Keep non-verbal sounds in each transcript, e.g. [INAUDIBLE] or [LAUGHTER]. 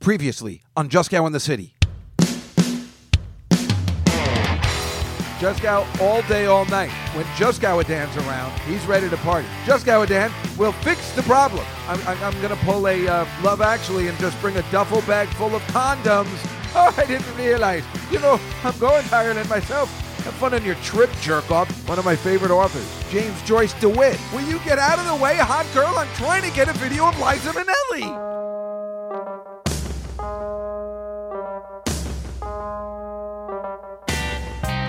Previously on Juskow in the City. Juskow all day, all night. When Just Dan's around, he's ready to party. Just Dan will fix the problem. I'm, I'm, I'm going to pull a uh, Love Actually and just bring a duffel bag full of condoms. [LAUGHS] Oh, I didn't realize. You know, I'm going to Ireland myself. Have fun on your trip, jerk off. One of my favorite authors, James Joyce DeWitt. Will you get out of the way, hot girl? I'm trying to get a video of Liza Minnelli.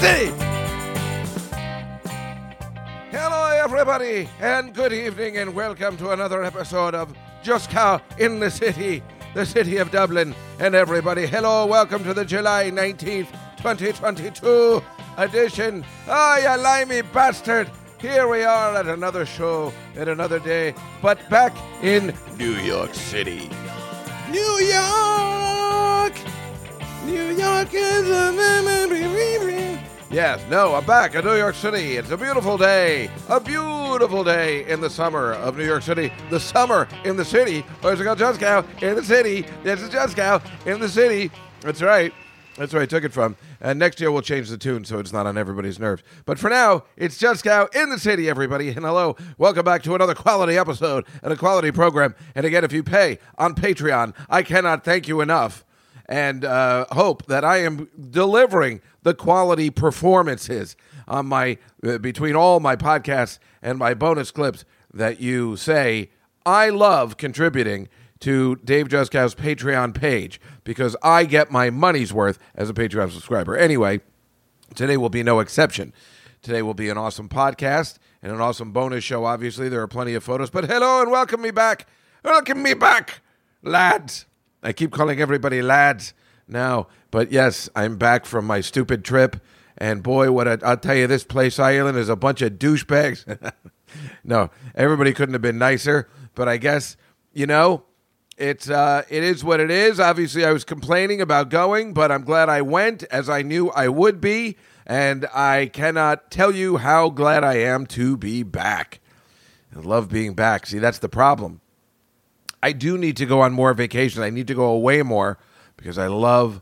city. Hello, everybody, and good evening, and welcome to another episode of Juskow in the City, the city of Dublin. And everybody, hello, welcome to the July 19th, 2022 edition. Oh, you limey bastard! Here we are at another show, at another day, but back in New York City. New York! New York is a memory. Yes, no, I'm back in New York City. It's a beautiful day. A beautiful day in the summer of New York City. The summer in the city. Oh, Where's it go? Juskow in the city. This is Juskow in the city. That's right. That's where I took it from. And next year we'll change the tune so it's not on everybody's nerves. But for now, it's Juskow in the city, everybody. And hello, welcome back to another quality episode and a quality program. And again, if you pay on Patreon, I cannot thank you enough and uh, hope that I am delivering the quality performances on my uh, between all my podcasts and my bonus clips that you say I love contributing to Dave Juskow's Patreon page because I get my money's worth as a Patreon subscriber. Anyway, today will be no exception. Today will be an awesome podcast and an awesome bonus show. Obviously, there are plenty of photos, but hello and welcome me back. Welcome me back, lads. I keep calling everybody lads now, but yes, I'm back from my stupid trip. And boy, what i will tell you, this place, Ireland, is a bunch of douchebags. [LAUGHS] no, everybody couldn't have been nicer, but I guess, you know, it's uh, it is what it is. Obviously, I was complaining about going, but I'm glad I went, as I knew I would be, and I cannot tell you how glad I am to be back. I love being back. See, that's the problem. I do need to go on more vacations. I need to go away more because I love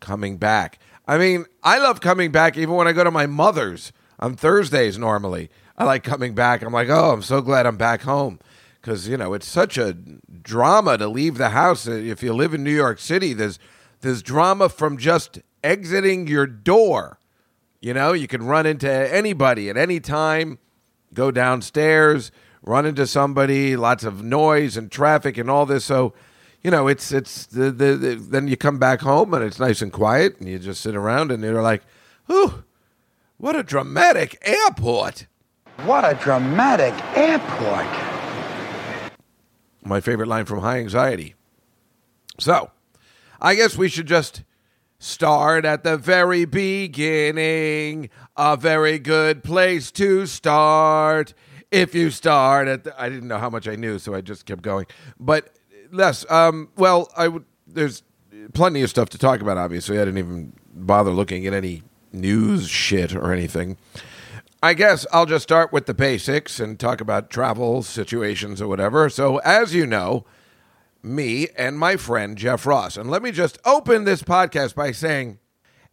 coming back. I mean, I love coming back even when I go to my mother's on Thursdays normally. I like coming back. I'm like, oh, I'm so glad I'm back home because you know it's such a drama to leave the house. If you live in New York City, there's there's drama from just exiting your door. You know, you can run into anybody at any time, go downstairs, run into somebody, lots of noise and traffic and all this. So, you know, it's it's the, the, the then you come back home and it's nice and quiet and you just sit around and you're like, "Whew, what a dramatic airport." What a dramatic airport my favorite line from High Anxiety. So, I guess we should just start at the very beginning. A very good place to start. If you start at the, I didn't know how much I knew, so I just kept going. But less, um, well, I would, there's plenty of stuff to talk about, obviously. I didn't even bother looking at any news shit or anything. I guess I'll just start with the basics and talk about travel situations or whatever. So, as you know, me and my friend Jeff Ross, and let me just open this podcast by saying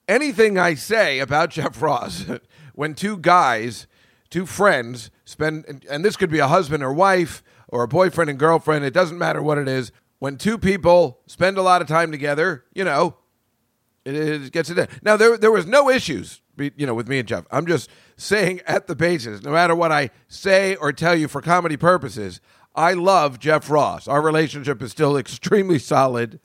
anything I say about Jeff Ross, [LAUGHS] when two guys, two friends spend, and this could be a husband or wife or a boyfriend and girlfriend, it doesn't matter what it is, when two people spend a lot of time together, you know, it, it gets it. Now there there was no issues, you know, with me and Jeff. I'm just saying [LAUGHS] at the basis, no matter what I say or tell you for comedy purposes, I love Jeff Ross. Our relationship is still [LAUGHS] extremely solid.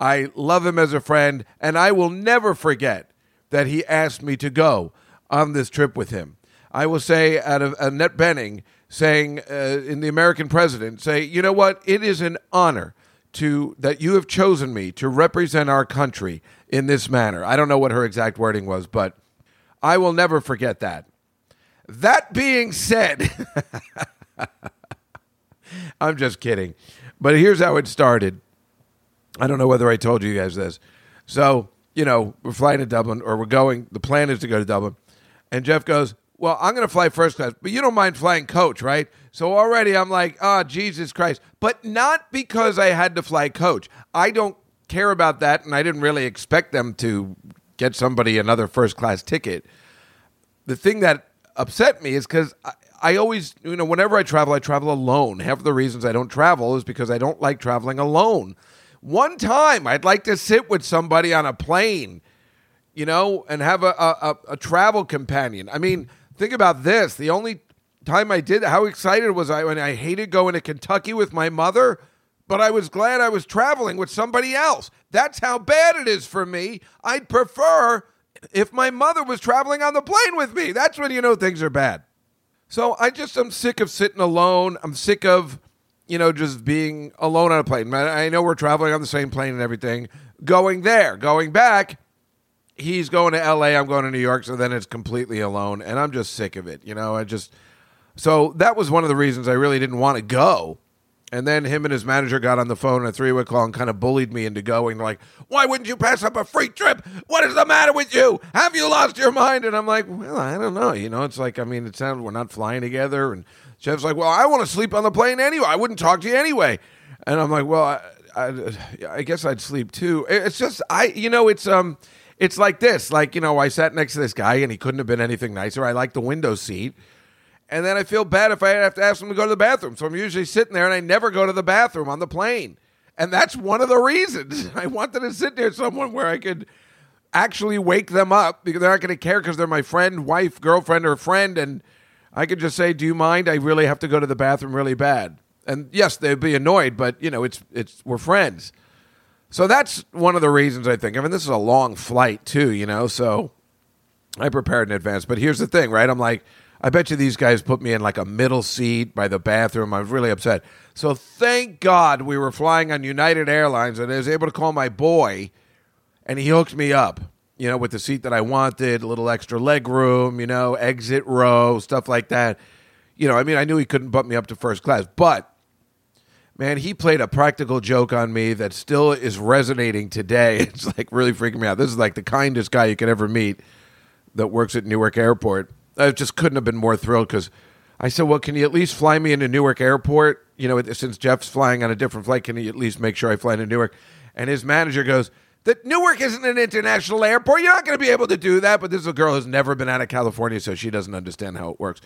I love him as a friend, and I will never forget that he asked me to go on this trip with him. I will say, out of Annette Bening saying uh, in the American President, say, you know what? It is an honor to that you have chosen me to represent our country in this manner. I don't know what her exact wording was, but I will never forget that. That being said, [LAUGHS] I'm just kidding. But here's how it started. I don't know whether I told you guys this. So, you know, we're flying to Dublin, or we're going, the plan is to go to Dublin. And Jeff goes, Well, I'm going to fly first class, but you don't mind flying coach, right? So already I'm like, Oh, Jesus Christ. But not because I had to fly coach. I don't care about that, and I didn't really expect them to get somebody another first class ticket. The thing that upset me is because I, I always, you know, whenever I travel, I travel alone. Half of the reasons I don't travel is because I don't like traveling alone. One time, I'd like to sit with somebody on a plane, you know, and have a, a, a travel companion. I mean, think about this. The only time I did, how excited was I when I hated going to Kentucky with my mother, but I was glad I was traveling with somebody else. That's how bad it is for me. I'd prefer if my mother was traveling on the plane with me. That's when you know things are bad. So I just I'm sick of sitting alone. I'm sick of you know just being alone on a plane. I know we're traveling on the same plane and everything. Going there, going back. He's going to L.A. I'm going to New York. So then it's completely alone, and I'm just sick of it. You know, I just so that was one of the reasons I really didn't want to go. And then him and his manager got on the phone in a three way call and kind of bullied me into going. Like, why wouldn't you pass up a free trip? What is the matter with you? Have you lost your mind? And I'm like, well, I don't know. You know, it's like, I mean, it sounds we're not flying together. And Jeff's like, well, I want to sleep on the plane anyway. I wouldn't talk to you anyway. And I'm like, well, I, I, I guess I'd sleep too. It's just, I, you know, it's, um, it's like this. Like, you know, I sat next to this guy and he couldn't have been anything nicer. I like the window seat and then I feel bad if I have to ask them to go to the bathroom. So I'm usually sitting there and I never go to the bathroom on the plane. And that's one of the reasons [LAUGHS] I wanted to sit there someone where I could actually wake them up because they're not going to care because they're my friend, wife, girlfriend, or friend. And I could just say, Do you mind? I really have to go to the bathroom really bad. And yes, they'd be annoyed, but you know, it's it's we're friends. So that's one of the reasons I think. I mean, this is a long flight too, you know, so I prepared in advance. But here's the thing, right? I'm like, I bet you these guys put me in like a middle seat by the bathroom. I was really upset. So thank God we were flying on United Airlines and I was able to call my boy and he hooked me up, you know, with the seat that I wanted, a little extra leg room, you know, exit row, stuff like that. You know, I mean, I knew he couldn't bump me up to first class, but man, he played a practical joke on me that still is resonating today. [LAUGHS] It's like really freaking me out. This is like the kindest guy you could ever meet that works at Newark Airport I just couldn't have been more thrilled because I said, "Well, can you at least fly me into Newark Airport? You know, since Jeff's flying on a different flight, can you at least make sure I fly into Newark?" And his manager goes, "That Newark isn't an international airport. You're not going to be able to do that." But this is a girl who's never been out of California, so she doesn't understand how it works.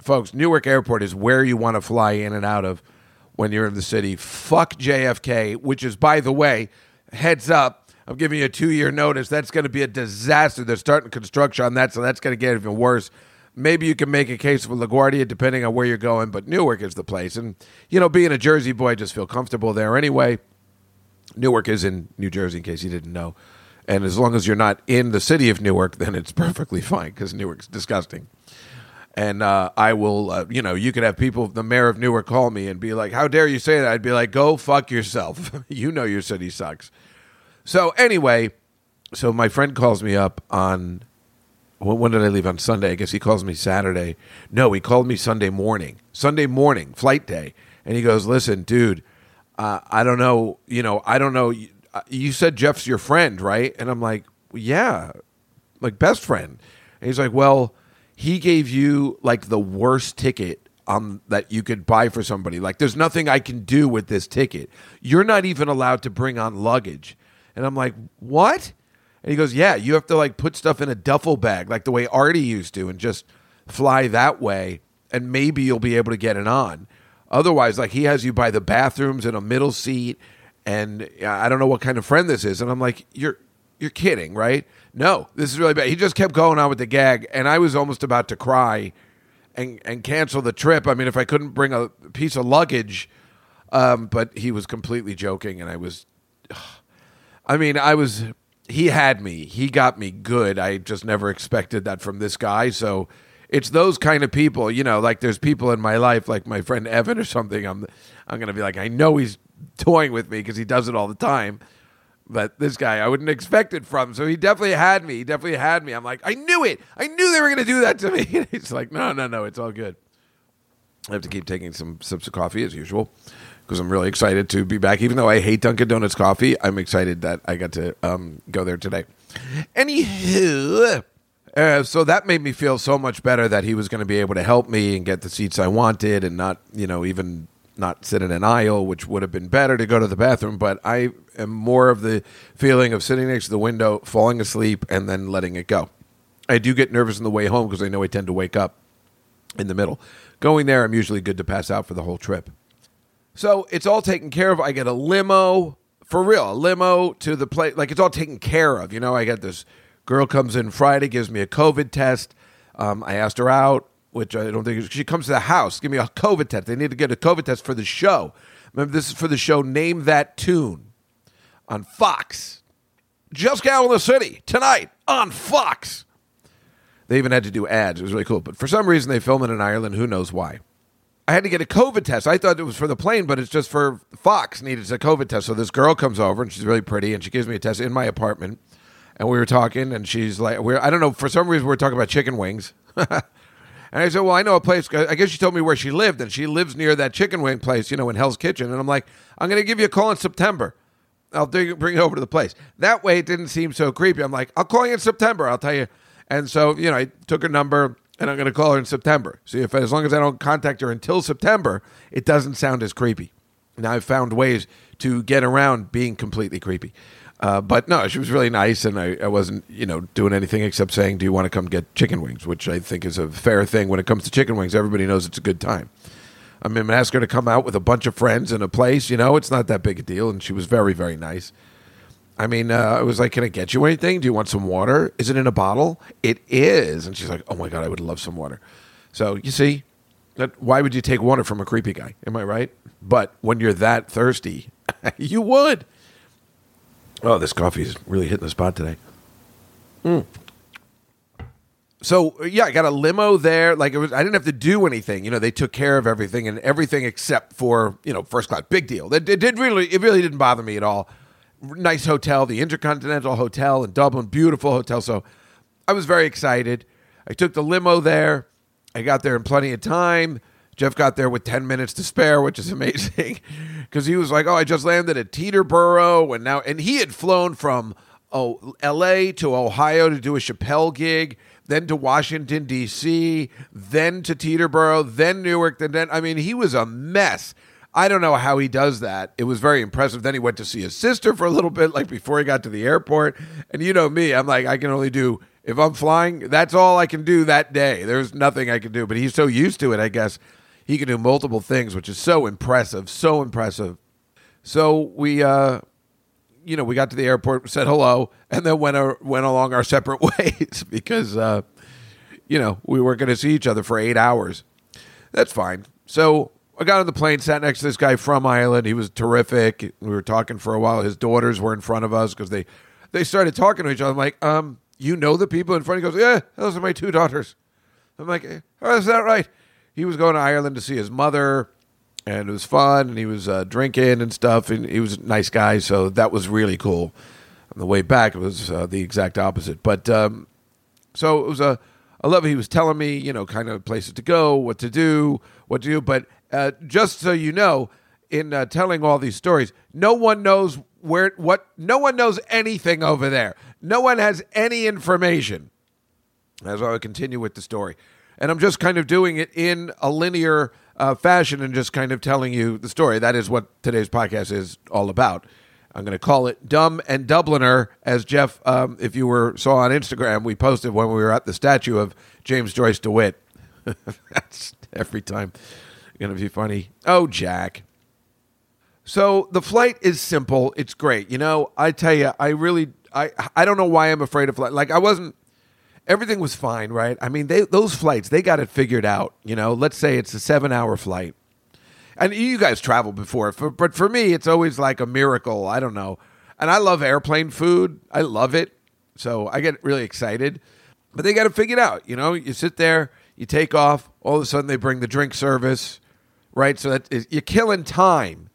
Folks, Newark Airport is where you want to fly in and out of when you're in the city. Fuck JFK, which is, by the way, heads up. I'm giving you a two year notice. That's going to be a disaster. They're starting construction on that, so that's going to get even worse maybe you can make a case for LaGuardia depending on where you're going, but Newark is the place. And, you know, being a Jersey boy, I just feel comfortable there anyway. Newark is in New Jersey, in case you didn't know. And as long as you're not in the city of Newark, then it's [LAUGHS] perfectly fine because Newark's disgusting. And uh, I will, uh, you know, you could have people, the mayor of Newark, call me and be like, "How dare you say that?" I'd be like, "Go fuck yourself. [LAUGHS] you know your city sucks." So anyway, so my friend calls me up on when did I leave on Sunday? I guess he calls me Saturday. No, he called me Sunday morning. Sunday morning, flight day. And he goes, Listen, dude, uh, I don't know. You know, I don't know. Uh, you said Jeff's your friend, right? And I'm like, Yeah, like best friend. And he's like, Well, he gave you like the worst ticket um, that you could buy for somebody. Like, there's nothing I can do with this ticket. You're not even allowed to bring on luggage. And I'm like, What? And he goes, Yeah, you have to like put stuff in a duffel bag, like the way Artie used to, and just fly that way. And maybe you'll be able to get it on. Otherwise, like he has you by the bathrooms in a middle seat. And I don't know what kind of friend this is. And I'm like, You're you're kidding, right? No, this is really bad. He just kept going on with the gag, and I was almost about to cry and and cancel the trip. I mean, if I couldn't bring a piece of luggage, um, but he was completely joking, and I was. [SIGHS] I mean, I was he had me. He got me good. I just never expected that from this guy. So it's those kind of people, you know, like there's people in my life like my friend Evan or something. I'm I'm going to be like, I know he's [LAUGHS] toying with me because he does it all the time. But this guy, I wouldn't expect it from. So he definitely had me. He definitely had me. I'm like, I knew it. I knew they were going to do that to me. [LAUGHS] And he's like, no, no, no, it's all good. I have to keep taking some sips of coffee as usual because I'm really excited to be back. Even though I hate Dunkin' Donuts coffee, I'm excited that I got to um, go there today. Anywho, uh, so that made me feel so much better that he was going to be able to help me and get the seats I wanted and not, you know, even not sit in an aisle, which would have been better to go to the bathroom. But I am more of the feeling of sitting next to the window, falling asleep, and then letting it go. I do get nervous on the way home because I know I tend to wake up in the middle. Going there, I'm usually good to pass out for the whole trip. So it's all taken care of. I get a limo for real, a limo to the place. Like it's all taken care of. You know, I got this girl comes in Friday, gives me a COVID test. Um, I asked her out, which I don't think she comes to the house, give me a COVID test. They need to get a COVID test for the show. Remember, this is for the show Name That Tune on Fox. Just Gal in the City tonight on Fox. They even had to do ads. It was really cool. But for some reason, they film it in Ireland. Who knows why? I had to get a COVID test. I thought it was for the plane, but it's just for Fox needed a COVID test. So this girl comes over and she's really pretty and she gives me a test in my apartment. And we were talking and she's like, we're, I don't know, for some reason we are talking about chicken wings. [LAUGHS] and I said, well, I know a place. I guess she told me where she lived and she lives near that chicken wing place, you know, in Hell's Kitchen. And I'm like, I'm going to give you a call in September. I'll bring it over to the place. That way it didn't seem so creepy. I'm like, I'll call you in September. I'll tell you. And so, you know, I took her number and I'm going to call her in September. See if as long as I don't contact her until September, it doesn't sound as creepy. Now I've found ways to get around being completely creepy. Uh, but no, she was really nice, and I, I, wasn't, you know, doing anything except saying, "Do you want to come get chicken wings?" Which I think is a fair thing when it comes to chicken wings. Everybody knows it's a good time. I mean, ask her to come out with a bunch of friends in a place. You know, it's not that big a deal, and she was very, very nice. I mean, uh, I was like, "Can I get you anything? Do you want some water? Is it in a bottle?" It is, and she's like, "Oh my god, I would love some water." So you see, that why would you take water from a creepy guy? Am I right? But when you're that thirsty, [LAUGHS] you would. Oh, this coffee is really hitting the spot today. Mm. So uh, yeah, I got a limo there. Like it was, I didn't have to do anything. You know, they took care of everything and everything except for you know first class. Big deal. It, it did really, it really didn't bother me at all nice hotel, the Intercontinental Hotel in Dublin, beautiful hotel. So I was very excited. I took the limo there. I got there in plenty of time. Jeff got there with 10 minutes to spare, which is [LAUGHS] amazing because he was like, Oh, I just landed at Teterboro. And now, and he had flown from oh, LA to Ohio to do a Chappelle gig, then to Washington, D.C., then to Teterboro, then Newark. Then, I mean, he was a mess. I don't know how he does that. It was very impressive. Then he went to see his sister for a little bit, like before he got to the airport. And you know me, I'm like, I can only do if I'm flying. That's all I can do that day. There's nothing I can do. But he's so used to it, I guess he can do multiple things, which is so impressive, so impressive. So we, uh, you know, we got to the airport, said hello, and then went uh, went along our separate [LAUGHS] ways because, uh, you know, we weren't going to see each other for eight hours. That's fine. So I got on the plane, sat next to this guy from Ireland. He was terrific. We were talking for a while. His daughters were in front of us because they they started talking to each other. I'm like, um, you know the people in front? He goes, yeah, those are my two daughters. I'm like, oh, is that right? He was going to Ireland to see his mother, and it was fun. And he was uh, drinking and stuff, and he was a nice guy. So that was really cool. On the way back, it was uh, the exact opposite. But um, so it was a. I love. He was telling me, you know, kind of places to go, what to do, what to do. But uh, just so you know, in uh, telling all these stories, no one knows where what. No one knows anything over there. No one has any information. As I continue with the story, and I'm just kind of doing it in a linear uh, fashion and just kind of telling you the story. That is what today's podcast is all about. I'm going to call it Dumb and Dubliner, as Jeff, um, if you were saw on Instagram, we posted when we were at the statue of James Joyce DeWitt. [LAUGHS] That's every time going to be funny. Oh, Jack. So the flight is simple. It's great. You know, I tell you, I really, I, I don't know why I'm afraid of flight. Like I wasn't. Everything was fine, right? I mean, they those flights, they got it figured out. You know, let's say it's a seven-hour flight, and you guys traveled before, for, but for me, it's always like a miracle. I don't know, and I love airplane food. I love it, so I get really excited. But they got it figured out. You know, you sit there, you take off. All of a sudden, they bring the drink service right? So that is, you're killing time.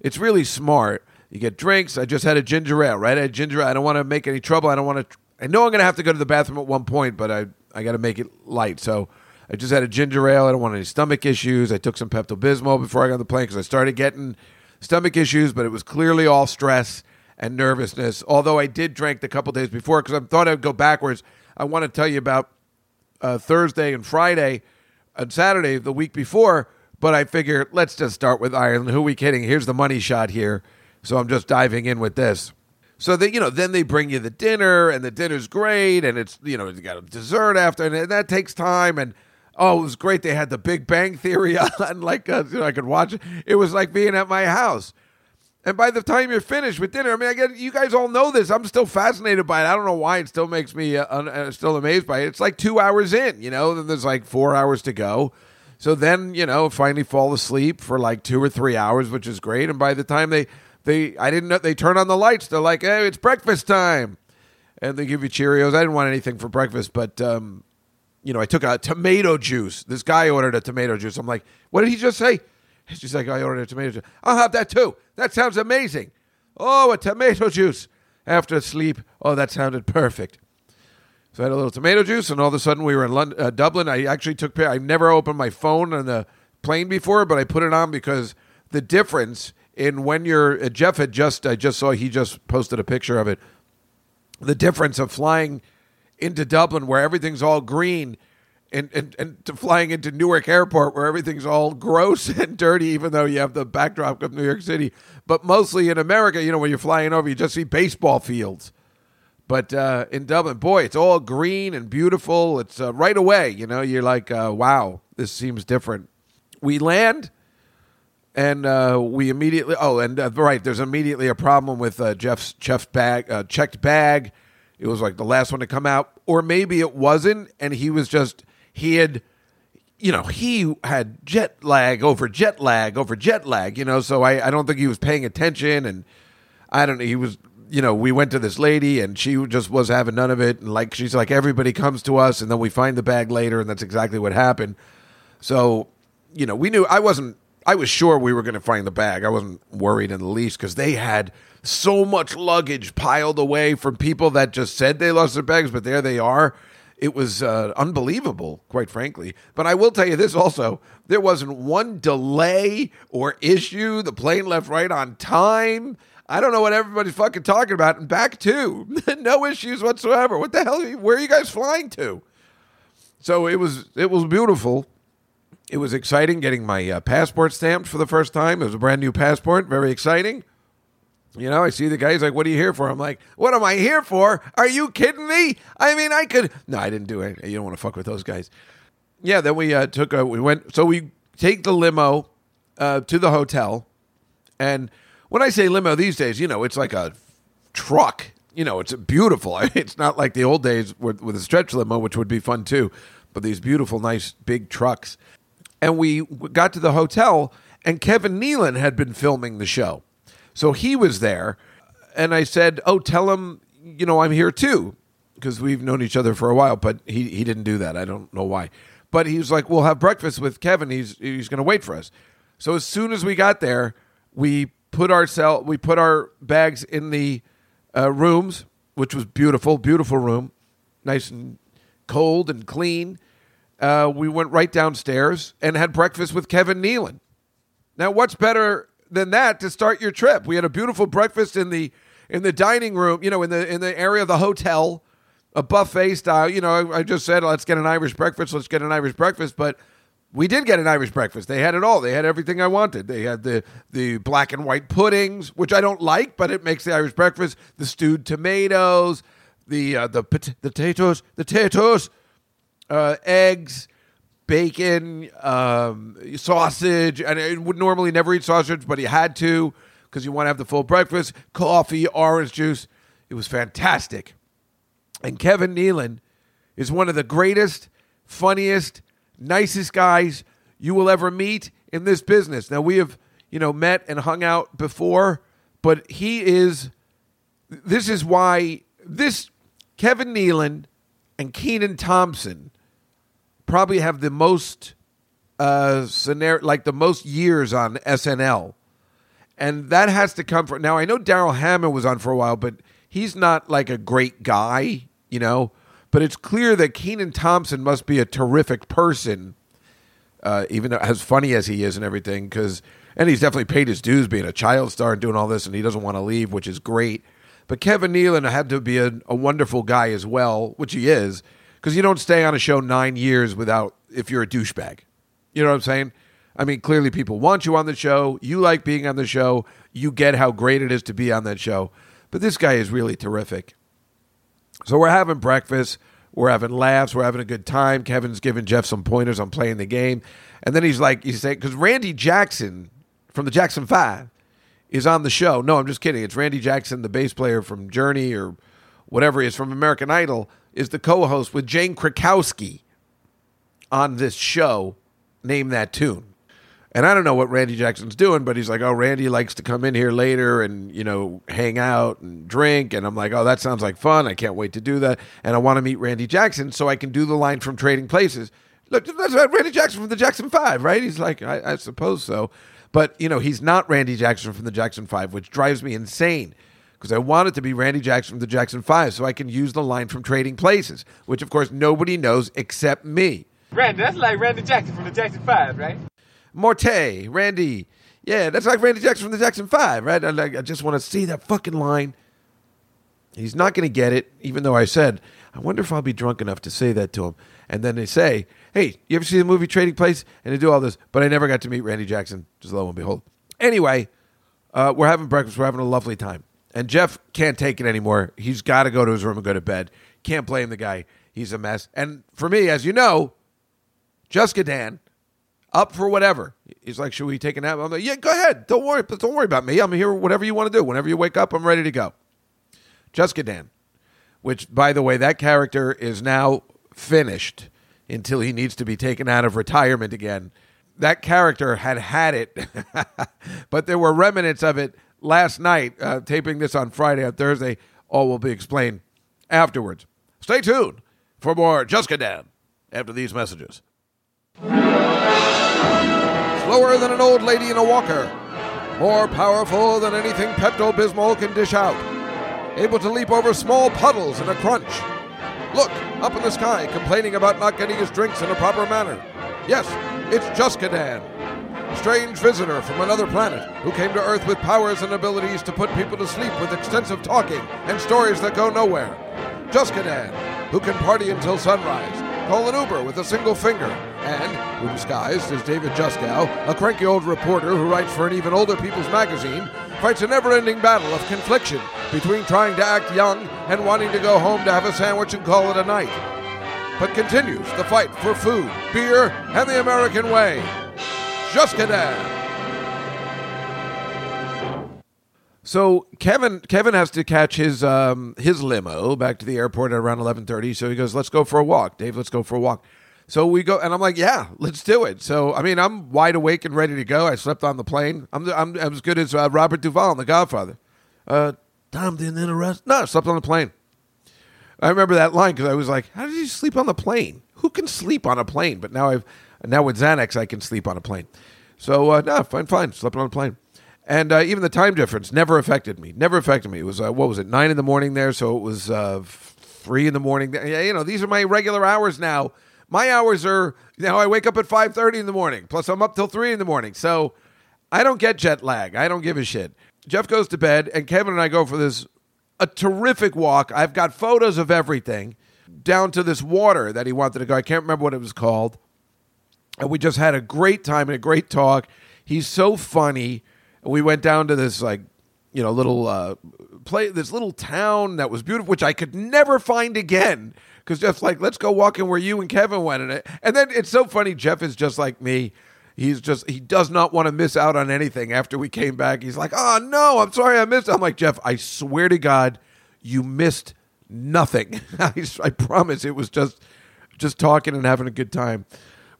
it's really smart. You get drinks. I just had a ginger ale, right? I had ginger. Ale. I don't want to make any trouble. I don't want to. I know I'm going to have to go to the bathroom at one point, but I I got to make it light. So I just had a ginger ale. I don't want any stomach issues. I took some Pepto Bismol before I got on the plane because I started getting stomach issues, but it was clearly all stress and nervousness. Although I did drink the couple days before because I thought I'd go backwards. I want to tell you about uh, Thursday and Friday and Saturday the week before, but I figure let's just start with Ireland. Who are we kidding? Here's the money shot here. So I'm just diving in with this. So that you know, then they bring you the dinner, and the dinner's great, and it's you know you got a dessert after, and that takes time. And oh, it was great. They had the Big Bang Theory [LAUGHS] on, like uh, you know, I could watch it. It was like being at my house. And by the time you're finished with dinner, I mean, I get you guys all know this. I'm still fascinated by it. I don't know why it still makes me uh, un- uh, still amazed by it. It's like two hours in, you know. Then there's like four hours to go. So then you know, finally fall asleep for like two or three hours, which is great. And by the time they they, I didn't know they turn on the lights. They're like, hey, it's breakfast time, and they give you Cheerios. I didn't want anything for breakfast, but um, you know, I took a tomato juice. This guy ordered a tomato juice. I'm like, what did he just say? She's like, I ordered a tomato juice. I'll have that too. That sounds amazing. Oh, a tomato juice after sleep. Oh, that sounded perfect. So I had a little tomato juice, and all of a sudden we were in London, uh, Dublin. I actually took. I never opened my phone on the plane before, but I put it on because the difference in when you're uh, Jeff had just I just saw he just posted a picture of it. The difference of flying into Dublin where everything's all green and, and, and to flying into Newark Airport where everything's all gross [LAUGHS] and dirty, even though you have the backdrop of New York City. But mostly in America, you know, when you're flying over, you just see baseball fields. But uh, in Dublin, boy, it's all green and beautiful. It's uh, right away, you know, you're like, uh, wow, this seems different. We land and uh, we immediately oh and uh, right there's immediately a problem with uh, Jeff's Jeff's bag uh, checked bag. It was like the last one to come out, or maybe it wasn't, and he was just he had you know he had jet lag over jet lag over jet lag. You know, so I I don't think he was paying attention, and I don't know he was. You know, we went to this lady and she just was having none of it. And like, she's like, everybody comes to us and then we find the bag later. And that's exactly what happened. So, you know, we knew I wasn't I was sure we were going to find the bag. I wasn't worried in the least because they had so much luggage piled away from people that just said they lost their bags, but there they are. It was uh, unbelievable, quite frankly. But I will tell you this also there wasn't one delay or issue. The plane left right on time. I don't know what everybody's fucking talking about. And back too, [LAUGHS] no issues whatsoever. What the hell? Are you, where are you guys flying to? So it was it was beautiful it was exciting getting my uh, passport stamped for the first time. It was a brand new passport, very exciting. You know, I see the guy's like, "What are you here for?" I'm like, "What am I here for? Are you kidding me? I mean, I could." No, I didn't do it. You don't want to fuck with those guys. Yeah. Then we uh, took a. We went. So we take the limo uh, to the hotel, and when I say limo these days, you know, it's like a truck. You know, it's beautiful. [LAUGHS] It's not like the old days with, with a stretch limo, which would be fun too. But these beautiful, nice big trucks and we got to the hotel, and Kevin Nealon had been filming the show. So he was there, and I said, Oh, tell him, you know, I'm here too, because we've known each other for a while, but he, he didn't do that. I don't know why. But he was like, We'll have breakfast with Kevin. He's, he's going to wait for us. So as soon as we got there, we put our cell, we put our bags in the uh, rooms, which was beautiful, beautiful room, nice and cold and clean uh, we went right downstairs and had breakfast with Kevin Nealon. Now, what's better than that to start your trip? We had a beautiful breakfast in the in the dining room, you know, in the in the area of the hotel, a buffet style. You know, I, I just said let's get an Irish breakfast. Let's get an Irish breakfast, but we did get an Irish breakfast. They had it all. They had everything I wanted. They had the the black and white puddings, which I don't like, but it makes the Irish breakfast. The stewed tomatoes, the uh, the pot- the potatoes, the potatoes, uh, eggs, bacon, um, sausage, and I would normally never eat sausage, but he had to because you want to have the full breakfast. Coffee, orange juice. It was fantastic. And Kevin Nealon is one of the greatest, funniest, nicest guys you will ever meet in this business. Now we have, you know, met and hung out before, but he is. This is why this Kevin Nealon and Kenan Thompson probably have the most uh, scenario, like the most years on SNL, And that has to come from. Now, I know Darrell Hammond was on for a while, but he's not like a great guy, you know? But it's clear that Kenan Thompson must be a terrific person, uh, even though, as funny as he is and everything, because. And he's definitely paid his dues being a child star and doing all this, and he doesn't want to leave, which is great. But Kevin Nealon had to be a, a wonderful guy as well, which he is, because you don't stay on a show nine years without if you're a douchebag. You know what I'm saying? I mean, clearly people want you on the show. You like being on the show. You get how great it is to be on that show. But this guy is really terrific. So we're having breakfast. We're having laughs. We're having a good time. Kevin's giving Jeff some pointers on playing the game. And then he's like, he's saying, because Randy Jackson from the Jackson Five is on the show. No, I'm just kidding. It's Randy Jackson, the bass player from Journey or whatever he is from American Idol, is the co host with Jane Krakowski on this show. Name that tune. And I don't know what Randy Jackson's doing, but he's like, oh, Randy likes to come in here later and, you know, hang out and drink. And I'm like, oh, that sounds like fun. I can't wait to do that. And I want to meet Randy Jackson so I can do the line from Trading Places. Look, that's Randy Jackson from the Jackson Five, right? He's like, I, I suppose so. But, you know, he's not Randy Jackson from the Jackson Five, which drives me insane because I want it to be Randy Jackson from the Jackson Five so I can use the line from Trading Places, which, of course, nobody knows except me. Randy, that's like Randy Jackson from the Jackson Five, right? Morte, Randy. Yeah, that's like Randy Jackson from the Jackson Five, right? I, I just want to see that fucking line. He's not going to get it, even though I said, I wonder if I'll be drunk enough to say that to him. And then they say, Hey, you ever see the movie Trading Place? And they do all this, but I never got to meet Randy Jackson, just lo and behold. Anyway, uh, we're having breakfast. We're having a lovely time. And Jeff can't take it anymore. He's got to go to his room and go to bed. Can't blame the guy. He's a mess. And for me, as you know, Juskadan, up for whatever. He's like, should we take a nap? I'm like, yeah, go ahead. Don't worry. Don't worry about me. I'm here. Whatever you want to do. Whenever you wake up, I'm ready to go. Juskadan, which, by the way, that character is now finished until he needs to be taken out of retirement again. That character had had it, [LAUGHS] but there were remnants of it last night. Uh, taping this on Friday or Thursday. All will be explained afterwards. Stay tuned for more Juskadan after these messages. Slower than an old lady in a walker. More powerful than anything Pepto Bismol can dish out. Able to leap over small puddles in a crunch. Look, up in the sky, complaining about not getting his drinks in a proper manner. Yes, it's Juskadan. Strange visitor from another planet who came to Earth with powers and abilities to put people to sleep with extensive talking and stories that go nowhere. Juskadan, who can party until sunrise, call an Uber with a single finger, and, who disguised as David Juskow, a cranky old reporter who writes for an even older people's magazine, fights a never ending battle of confliction between trying to act young and wanting to go home to have a sandwich and call it a night. But continues the fight for food, beer, and the American way. Juskadan. So Kevin Kevin has to catch his um, his limo back to the airport at around eleven thirty. So he goes, "Let's go for a walk, Dave. Let's go for a walk." So we go, and I'm like, "Yeah, let's do it." So I mean, I'm wide awake and ready to go. I slept on the plane. I'm I'm, I'm as good as uh, Robert Duvall in The Godfather. Uh, Tom didn't interrupt. No, I slept on the plane. I remember that line because I was like, "How did you sleep on the plane? Who can sleep on a plane?" But now I've now with Xanax, I can sleep on a plane. So uh, no, fine, fine, slept on a plane and uh, even the time difference never affected me. Never affected me. It was uh, what was it? Nine in the morning there, so it was uh, three in the morning. Yeah, you know, these are my regular hours now. My hours are know I wake up at five thirty in the morning. Plus, I'm up till three in the morning. So I don't get jet lag. I don't give a shit. Jeff goes to bed, and Kevin and I go for this a terrific walk. I've got photos of everything down to this water that he wanted to go. I can't remember what it was called. And we just had a great time and a great talk. He's so funny we went down to this like you know little uh, play this little town that was beautiful, which I could never find again. Because Jeff's like, let's go walking where you and Kevin went, and it, and then it's so funny. Jeff is just like me. He's just he does not want to miss out on anything. After we came back, he's like, oh no, I'm sorry I missed. I'm like Jeff, I swear to God, you missed nothing. [LAUGHS] I, I promise it was just just talking and having a good time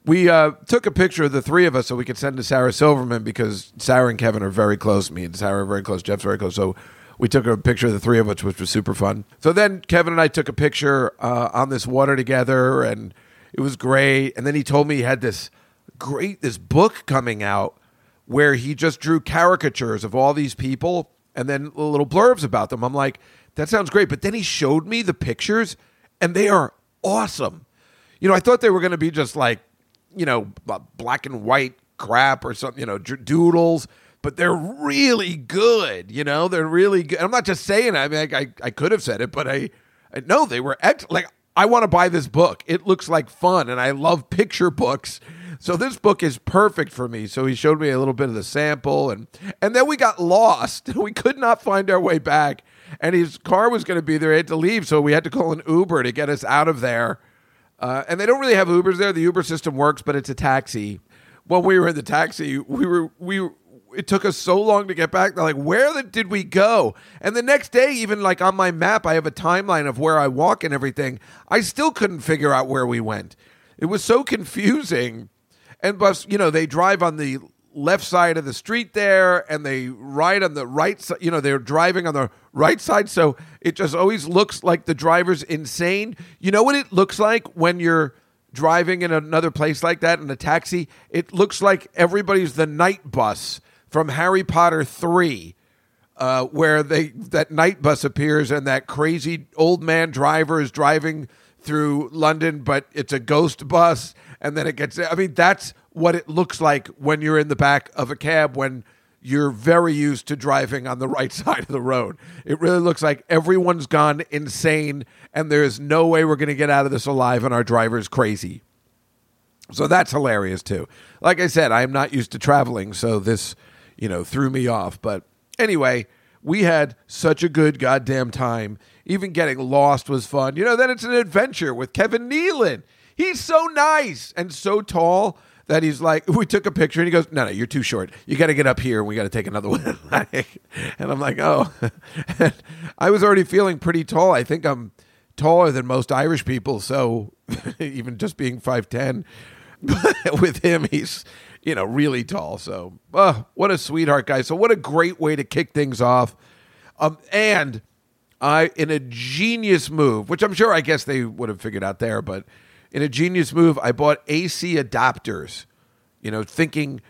we uh, took a picture of the three of us so we could send to Sarah Silverman because Sarah and Kevin are very close. Me and Sarah are very close. Jeff's very close. So we took a picture of the three of us, which was super fun. So then Kevin and I took a picture uh, on this water together, and it was great. And then he told me he had this great this book coming out where he just drew caricatures of all these people and then little blurbs about them. I'm like, that sounds great. But then he showed me the pictures and they are awesome. You know, I thought they were going to be just like, you know, black and white crap or something, you know, doodles, but they're really good. You know, they're really good. I'm not just saying. I mean, I, I, I could have said it, but I, I know they were like. I want to buy this book. It looks like fun, and I love picture books. So this book is perfect for me. So he showed me a little bit of the sample, and and then we got lost. [LAUGHS] We could not find our way back, and his car was going to be there. He had to leave, so we had to call an Uber to get us out of there. Uh, and they don't really have Ubers there. The Uber system works, but it's a taxi. When we were in the taxi, we were we it took us so long to get back. They're like, where the, did we go? And the next day, even like on my map, I have a timeline of where I walk and everything. I still couldn't figure out where we went. It was so confusing. And plus, you know, they drive on the left side of the street there and they ride on the right side. You know, they're driving on the right side. So it just always looks like the driver's insane. You know what it looks like when you're driving in another place like that in a taxi? It looks like everybody's the night bus from Harry Potter 3. Uh, where they that night bus appears and that crazy old man driver is driving through London, but it's a ghost bus, and then it gets. I mean, that's what it looks like when you're in the back of a cab when you're very used to driving on the [LAUGHS] right side of the road. It really looks like everyone's gone insane, and there's no way we're going to get out of this alive, and our driver's crazy. So that's hilarious too. Like I said, I am not used to traveling, so this you know, threw me off. But anyway, we had such a good goddamn time. Even getting lost was fun. You know, then it's an adventure with Kevin Nealon. He's so nice and so tall that he's like, [LAUGHS] we took a picture and he goes, no, no, you're too short. You got to get up here and we got to take another [LAUGHS] one. and I'm like, oh. [LAUGHS] I was already feeling pretty tall. I think I'm taller than most Irish people. So even just being 5'10, with him, he's you know, really tall. So, uh, what a sweetheart guy. So, what a great way to kick things off. Um, and I, in a genius move, which I'm sure I guess they would have figured out there, but in a genius move, I bought AC adapters, you know, thinking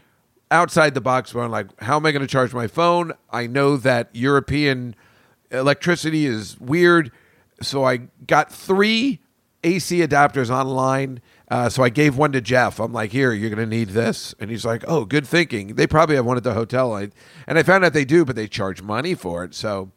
outside the box, where I'm like, how am I going to charge my phone? I know that European electricity is weird. So I got three AC adapters online uh, so I gave one to Jeff. I'm like, here, you're going to need this. And he's like, oh, good thinking. They probably have one at the hotel. I, and I found out they do, but they charge money for it. So,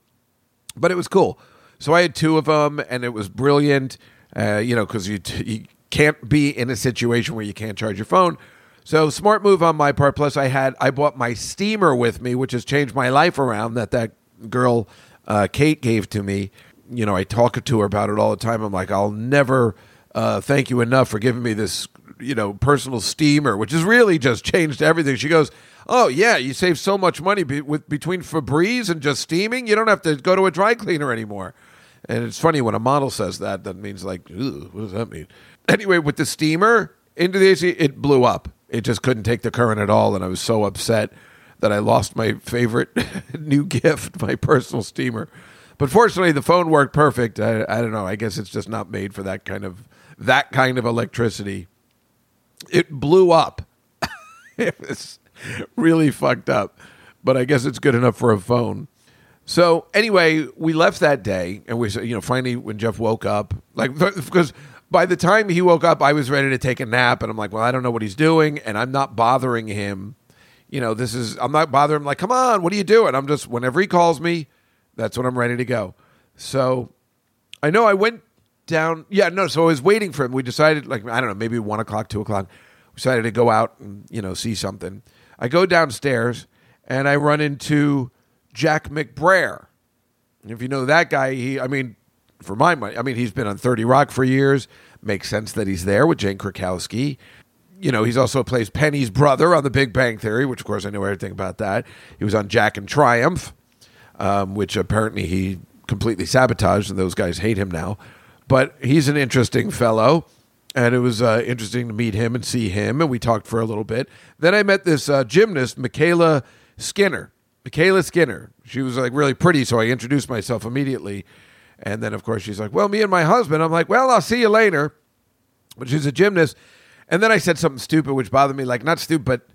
but it was cool. So I had two of them, and it was brilliant, uh, you know, because you, t- you can't be in a situation where you can't charge your phone. So smart move on my part. Plus, I had I bought my steamer with me, which has changed my life around. That that girl uh, Kate gave to me. You know, I talk to her about it all the time. I'm like, I'll never uh, thank you enough for giving me this, you know, personal steamer, which has really just changed everything. She goes, oh yeah, you save so much money be- with between Febreze and just steaming. You don't have to go to a dry cleaner anymore. And it's funny when a model says that, that means like, what does that mean? Anyway, with the steamer into the AC, it blew up. It just couldn't take the current at all, and I was so upset that I lost my favorite [LAUGHS] new gift, my personal steamer. But fortunately, the phone worked perfect. I, I don't know. I guess it's just not made for that kind of that kind of electricity. It blew up. [LAUGHS] it was really fucked up, but I guess it's good enough for a phone. So anyway, we left that day, and we you know, finally when Jeff woke up, like [LAUGHS] because by the time he woke up, I was ready to take a nap, and I'm like, well, I don't know what he's doing, and I'm not bothering him. You know, this is I'm not bothering him. Like, come on, what are you doing? I'm just whenever he calls me, that's when I'm ready to go. So I know I went down. Yeah, no. So I was waiting for him. We decided, like, I don't know, maybe one o'clock, two o'clock. We decided to go out and you know see something. I go downstairs and I run into Jack McBrayer. If you know that guy, he, I mean, for my money, I mean, he's been on Thirty Rock for years. Makes sense that he's there with Jane Krakowski. You know, he's also plays Penny's brother on The Big Bang Theory, which of course I know everything about that. He was on Jack and Triumph, um, which apparently he completely sabotaged, and those guys hate him now. But he's an interesting fellow. And it was uh, interesting to meet him and see him. And we talked for a little bit. Then I met this uh, gymnast, MyKayla Skinner. MyKayla Skinner. She was like really pretty, so I introduced myself immediately. And then, of course, she's like, Well, me and my husband. I'm like, Well, I'll see you later. But she's a gymnast. And then I said something stupid, which bothered me. Like, not stupid, but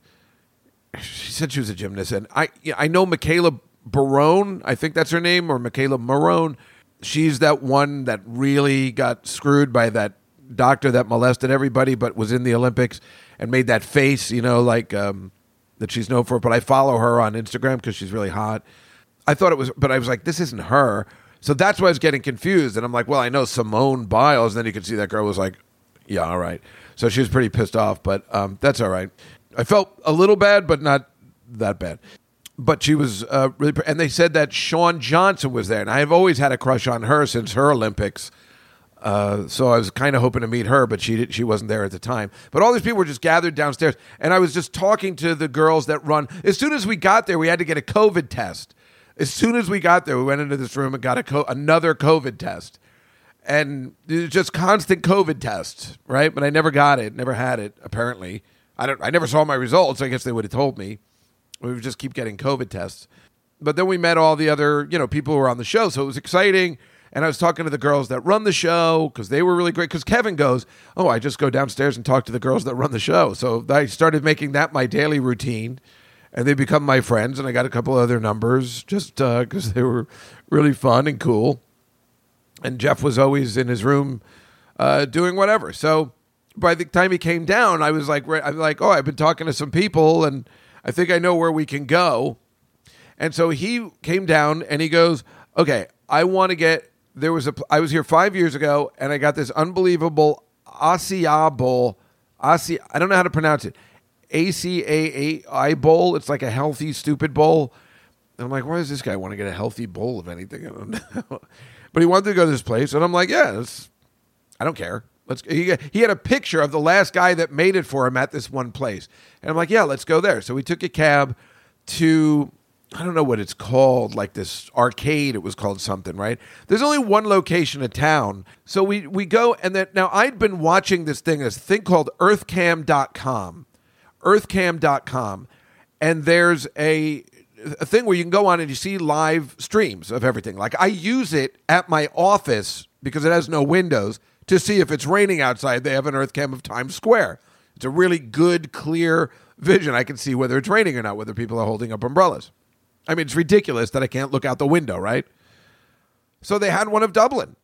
she said she was a gymnast, and I I know Michaela Barone. I think that's her name, or Michaela Marone. She's that one that really got screwed by that doctor that molested everybody, but was in the Olympics and made that face, you know, like um, that she's known for. But I follow her on Instagram because she's really hot. I thought it was, but I was like, this isn't her. So that's why I was getting confused. And I'm like, well, I know Simone Biles. And then you could see that girl was like, yeah, all right. So she was pretty pissed off, but um, that's all right. I felt a little bad, but not that bad. But she was uh, really, and they said that Shawn Johnson was there, and I have always had a crush on her since her Olympics. Uh, so I was kind of hoping to meet her, but she did, she wasn't there at the time. But all these people were just gathered downstairs, and I was just talking to the girls that run. As soon as we got there, we had to get a COVID test. As soon as we got there, we went into this room and got a co- another COVID test, and just constant COVID tests, right? But I never got it, never had it. Apparently, I don't. I never saw my results. I guess they would have told me. We would just keep getting COVID tests. But then we met all the other, you know, people who were on the show, so it was exciting. And I was talking to the girls that run the show because they were really great. Because Kevin goes, "Oh, I just go downstairs and talk to the girls that run the show." So I started making that my daily routine, and they become my friends. And I got a couple other numbers just because uh, they were really fun and cool. And Jeff was always in his room uh, doing whatever. So by the time he came down, I was like, I'm like, oh, I've been talking to some people, and I think I know where we can go. And so he came down and he goes, okay, I want to get. There was a. I was here five years ago, and I got this unbelievable Acai bowl. Asi, I don't know how to pronounce it. A C A A I bowl. It's like a healthy, stupid bowl. And I'm like, why does this guy want to get a healthy bowl of anything? I don't [LAUGHS] know. but he wanted to go to this place, and I'm like, yeah, I don't care. Let's. He, he had a picture of the last guy that made it for him at this one place, and I'm like, yeah, let's go there. So we took a cab to I don't know what it's called, like this arcade. It was called something, right? There's only one location in town, so we we go and then now I'd been watching this thing, this thing called EarthCam.com, EarthCam.com, and there's a a thing where you can go on and you see live streams of everything. Like I use it at my office because it has no windows to see if it's raining outside. They have an EarthCam of Times Square. It's a really good, clear vision. I can see whether it's raining or not, whether people are holding up umbrellas. I mean, it's ridiculous that I can't look out the window, right? So they had one of Dublin.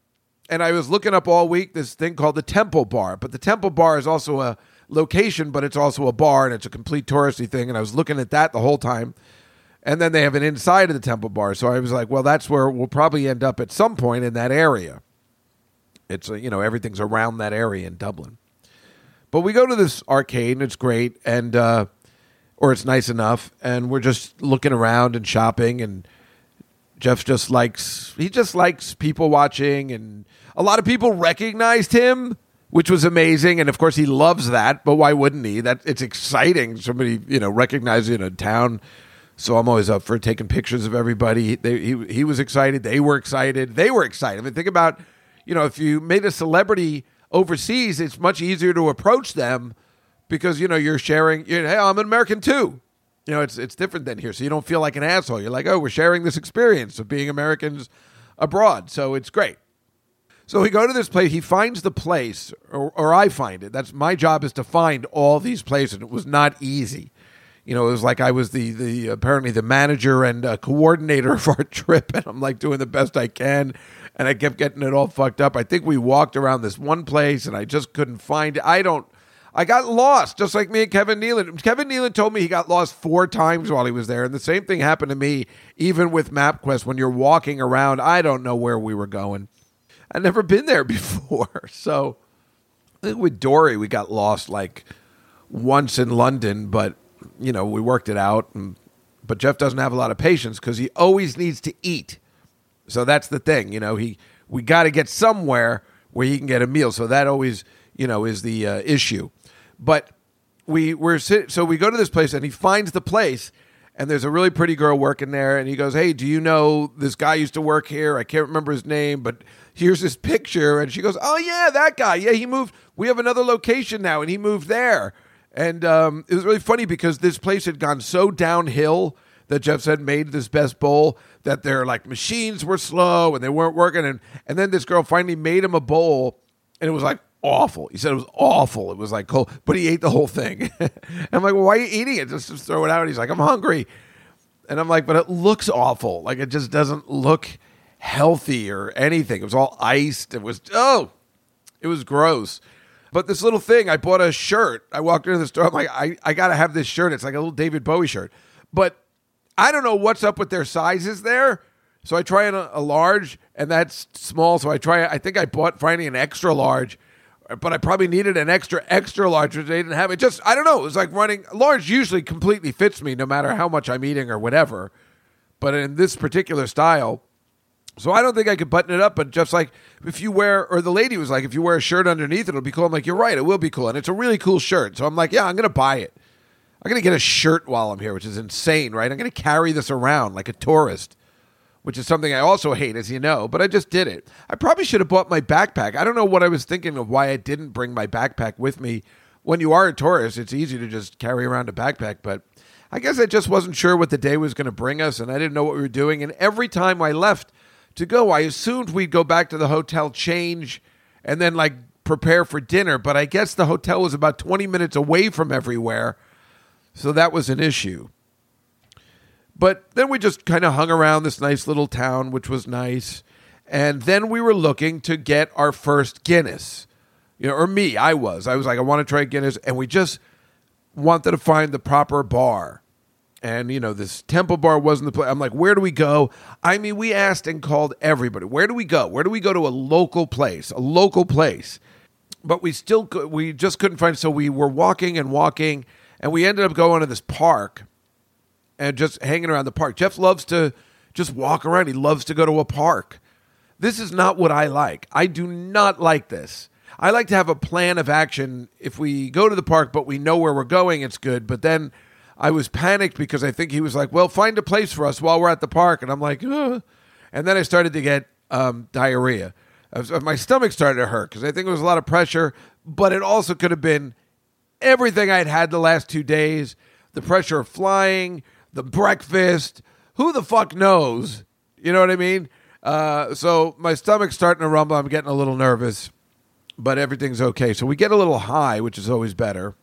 And I was looking up all week this thing called the Temple Bar. But the Temple Bar is also a location, but it's also a bar and it's a complete touristy thing. And I was looking at that the whole time. And then they have an inside of the Temple Bar. So I was like, well, that's where we'll probably end up at some point in that area. It's, you know, everything's around that area in Dublin. But we go to this arcade and it's great. And, uh, or it's nice enough, and we're just looking around and shopping, and Jeff just likes he just likes people watching, and a lot of people recognized him, which was amazing, and of course he loves that. But why wouldn't he? That it's exciting. Somebody you know recognizing a town. So I'm always up for taking pictures of everybody. They, he he was excited. They were excited. They were excited. I mean, think about you know if you made a celebrity overseas, it's much easier to approach them because you know you're sharing. You're, hey, I'm an American too. You know, it's it's different than here, so you don't feel like an asshole. You're like, oh, we're sharing this experience of being Americans abroad, so it's great. So we go to this place. He finds the place, or, or I find it. That's my job is to find all these places. And it was not easy. You know, it was like I was the the apparently the manager and uh, coordinator [LAUGHS] of our trip, and I'm like doing the best I can, and I kept getting it all fucked up. I think we walked around this one place, and I just couldn't find it. I don't. I got lost, just like me and Kevin Nealon. Kevin Nealon told me he got lost four times while he was there, and the same thing happened to me, even with MapQuest. When you're walking around, I don't know where we were going. I'd never been there [LAUGHS] before, so I think with Dory we got lost like once in London, but you know we worked it out. And, but Jeff doesn't have a lot of patience because he always needs to eat. So that's the thing, you know. He we got to get somewhere where he can get a meal. So that always you know is the uh, issue. But we were so we go to this place and he finds the place and there's a really pretty girl working there and he goes, "Hey, do you know this guy used to work here? I can't remember his name, but here's his picture." And she goes, "Oh yeah, that guy. Yeah, he moved. We have another location now and he moved there." And um, it was really funny because this place had gone so downhill that Jeff said made this best bowl that their like machines were slow and they weren't working and and then this girl finally made him a bowl and it was like awful. He said it was awful. It was like cold, but he ate the whole thing. [LAUGHS] I'm like, well, why are you eating it? Just, just throw it out. He's like, I'm hungry. And I'm like, but it looks awful. Like it just doesn't look healthy or anything. It was all iced. It was, oh, it was gross. But this little thing, I bought a shirt. I walked into the store. I'm like, I, I got to have this shirt. It's like a little David Bowie shirt. But I don't know what's up with their sizes there. So I try a, a large, and that's small. So I try. I think I bought finally an extra large, but I probably needed an extra extra large, which they didn't have. It just I don't know. It was like running large. Usually completely fits me, no matter how much I'm eating or whatever. But in this particular style, so I don't think I could button it up. But just like if you wear, or the lady was like, if you wear a shirt underneath, it'll be cool. I'm like, you're right, it will be cool, and it's a really cool shirt. So I'm like, yeah, I'm gonna buy it. I'm gonna get a shirt while I'm here, which is insane, right? I'm gonna carry this around like a tourist which is something I also hate, as you know, but I just did it. I probably should have bought my backpack. I don't know what I was thinking of why I didn't bring my backpack with me. When you are a tourist, it's easy to just carry around a backpack, but I guess I just wasn't sure what the day was going to bring us, and I didn't know what we were doing. And every time I left to go, I assumed we'd go back to the hotel, change, and then like prepare for dinner. But I guess the hotel was about 20 minutes away from everywhere, so that was an issue. But then we just kind of hung around this nice little town, which was nice. And then we were looking to get our first Guinness. You know, or me, I was. I was like, I want to try Guinness. And we just wanted to find the proper bar. And, you know, this temple bar wasn't the place. I'm like, where do we go? I mean, we asked and called everybody. Where do we go? Where do we go to a local place? A local place. But we still, we just couldn't find. So we were walking and walking. And we ended up going to this park and just hanging around the park. Jeff loves to just walk around. He loves to go to a park. This is not what I like. I do not like this. I like to have a plan of action. If we go to the park, but we know where we're going, it's good. But then I was panicked because I think he was like, well, find a place for us while we're at the park. And I'm like, Ugh. and then I started to get um, diarrhea. My stomach started to hurt because I think it was a lot of pressure, but it also could have been everything I'd had the last two days the pressure of flying, the breakfast. Who the fuck knows? You know what I mean? Uh, so my stomach's starting to rumble. I'm getting a little nervous, but everything's okay. So we get a little high, which is always better,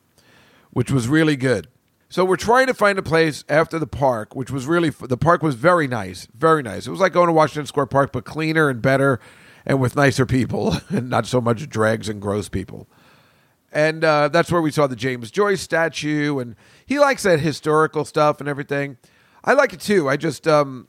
which was really good. So we're trying to find a place after the park, which was really the park was very nice, very nice. It was like going to Washington Square Park, but cleaner and better, and with nicer people, [LAUGHS] and not so much dregs and gross people and uh, that's where we saw the James Joyce statue, and he likes that historical stuff and everything. I like it too. I just, um,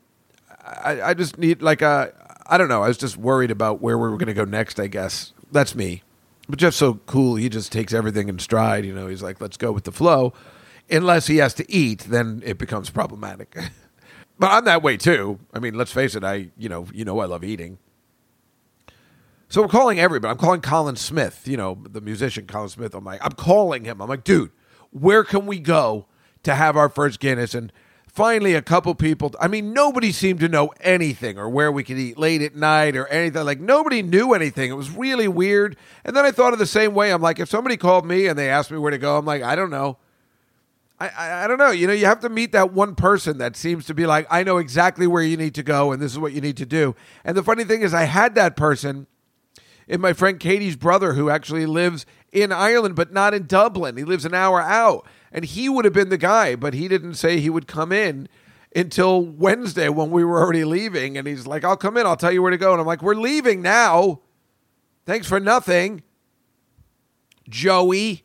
I, I just need like a, I don't know. I was just worried about where we were going to go next. I guess that's me. But Jeff's so cool. He just takes everything in stride. You know, he's like, let's go with the flow. Unless he has to eat, then it becomes problematic. [LAUGHS] but I'm that way too. I mean, let's face it. I, you know, you know, I love eating. So I'm calling everybody. I'm calling Colin Smith, you know, the musician Colin Smith. I'm like, I'm calling him. I'm like, dude, where can we go to have our first Guinness? And finally, a couple people, I mean, nobody seemed to know anything or where we could eat late at night or anything. Like, nobody knew anything. It was really weird. And then I thought of the same way. I'm like, if somebody called me and they asked me where to go, I'm like, I don't know. I, I, I don't know. You know, you have to meet that one person that seems to be like, I know exactly where you need to go and this is what you need to do. And the funny thing is, I had that person in my friend Katie's brother, who actually lives in Ireland, but not in Dublin. He lives an hour out. And he would have been the guy, but he didn't say he would come in until Wednesday when we were already leaving. And he's like, I'll come in, I'll tell you where to go. And I'm like, We're leaving now. Thanks for nothing, Joey.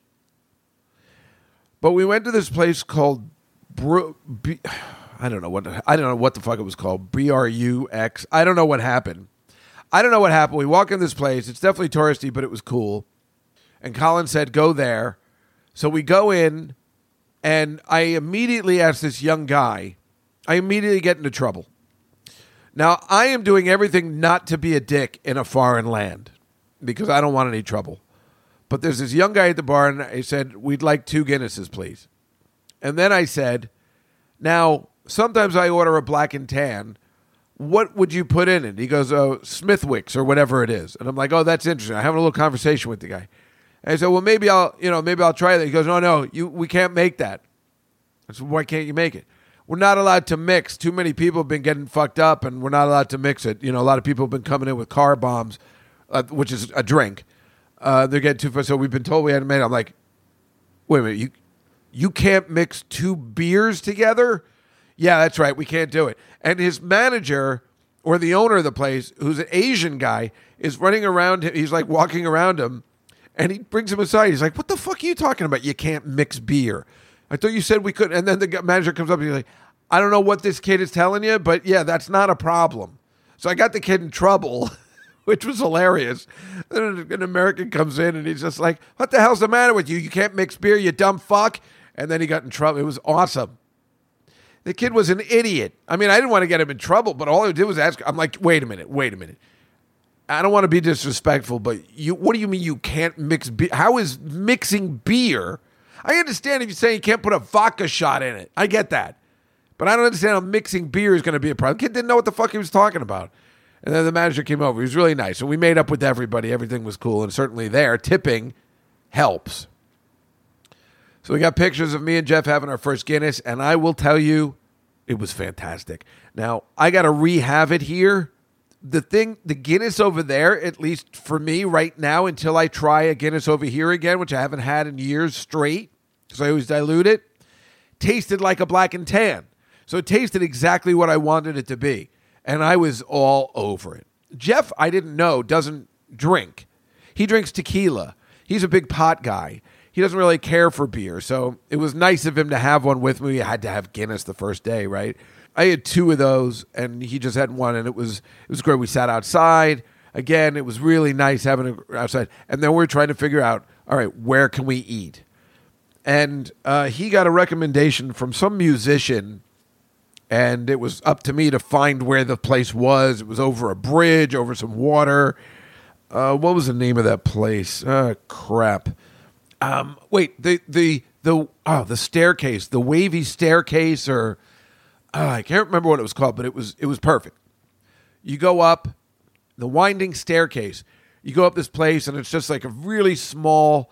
But we went to this place called Bru- B- I don't know what I don't know what the fuck it was called. B R U X. I don't know what happened. I don't know what happened. We walk in this place. It's definitely touristy, but it was cool. And Colin said, go there. So we go in, and I immediately ask this young guy, I immediately get into trouble. Now, I am doing everything not to be a dick in a foreign land because I don't want any trouble. But there's this young guy at the bar, and I said, We'd like two Guinnesses, please. And then I said, Now, sometimes I order a black and tan what would you put in it? He goes, oh, Smithwick's or whatever it is. And I'm like, oh, that's interesting. I'm having a little conversation with the guy. And I said, well, maybe I'll, you know, maybe I'll try that. He goes, no, no, you, we can't make that. I said, why can't you make it? We're not allowed to mix. Too many people have been getting fucked up, and we're not allowed to mix it. You know, a lot of people have been coming in with car bombs, uh, which is a drink. Uh, they're getting too far. So we've been told we had to make. I'm like, wait a minute, you you can't mix two beers together? Yeah, that's right. We can't do it. And his manager or the owner of the place, who's an Asian guy, is running around. Him. He's like walking around him, and he brings him aside. He's like, "What the fuck are you talking about? You can't mix beer. I thought you said we could." And then the manager comes up and he's like, "I don't know what this kid is telling you, but yeah, that's not a problem." So I got the kid in trouble. [LAUGHS] Which was hilarious. Then an American comes in and he's just like, What the hell's the matter with you? You can't mix beer, you dumb fuck. And then he got in trouble. It was awesome. The kid was an idiot. I mean, I didn't want to get him in trouble, but all I did was ask. I'm like, wait a minute, wait a minute. I don't want to be disrespectful, but you, what do you mean you can't mix beer? How is mixing beer? I understand if you say you can't put a vodka shot in it. I get that. But I don't understand how mixing beer is going to be a problem. Kid didn't know what the fuck he was talking about. And then the manager came over. He was really nice. And we made up with everybody. Everything was cool. And certainly there, tipping helps. So we got pictures of me and Jeff having our first Guinness, and I will tell you, it was fantastic. Now I got to rehab it here. The thing, the Guinness over there, at least for me right now, until I try a Guinness over here again, which I haven't had in years straight, because I always dilute it, tasted like a black and tan. So it tasted exactly what I wanted it to be, and I was all over it. Jeff, I didn't know, doesn't drink. He drinks tequila. He's a big pot guy he doesn't really care for beer. So it was nice of him to have one with me. I had to have Guinness the first day, right? I had two of those, and he just had one, and it was it was great. We sat outside again. It was really nice having it outside, and then we are trying to figure out, all right, where can we eat? And uh, he got a recommendation from some musician, and it was up to me to find where the place was. It was over a bridge, over some water. Uh, what was the name of that place? Uh, crap. Um, wait, the the the oh the staircase, the wavy staircase, or I can't remember what it was called, but it was it was perfect. You go up the winding staircase. You go up this place, and it's just like a really small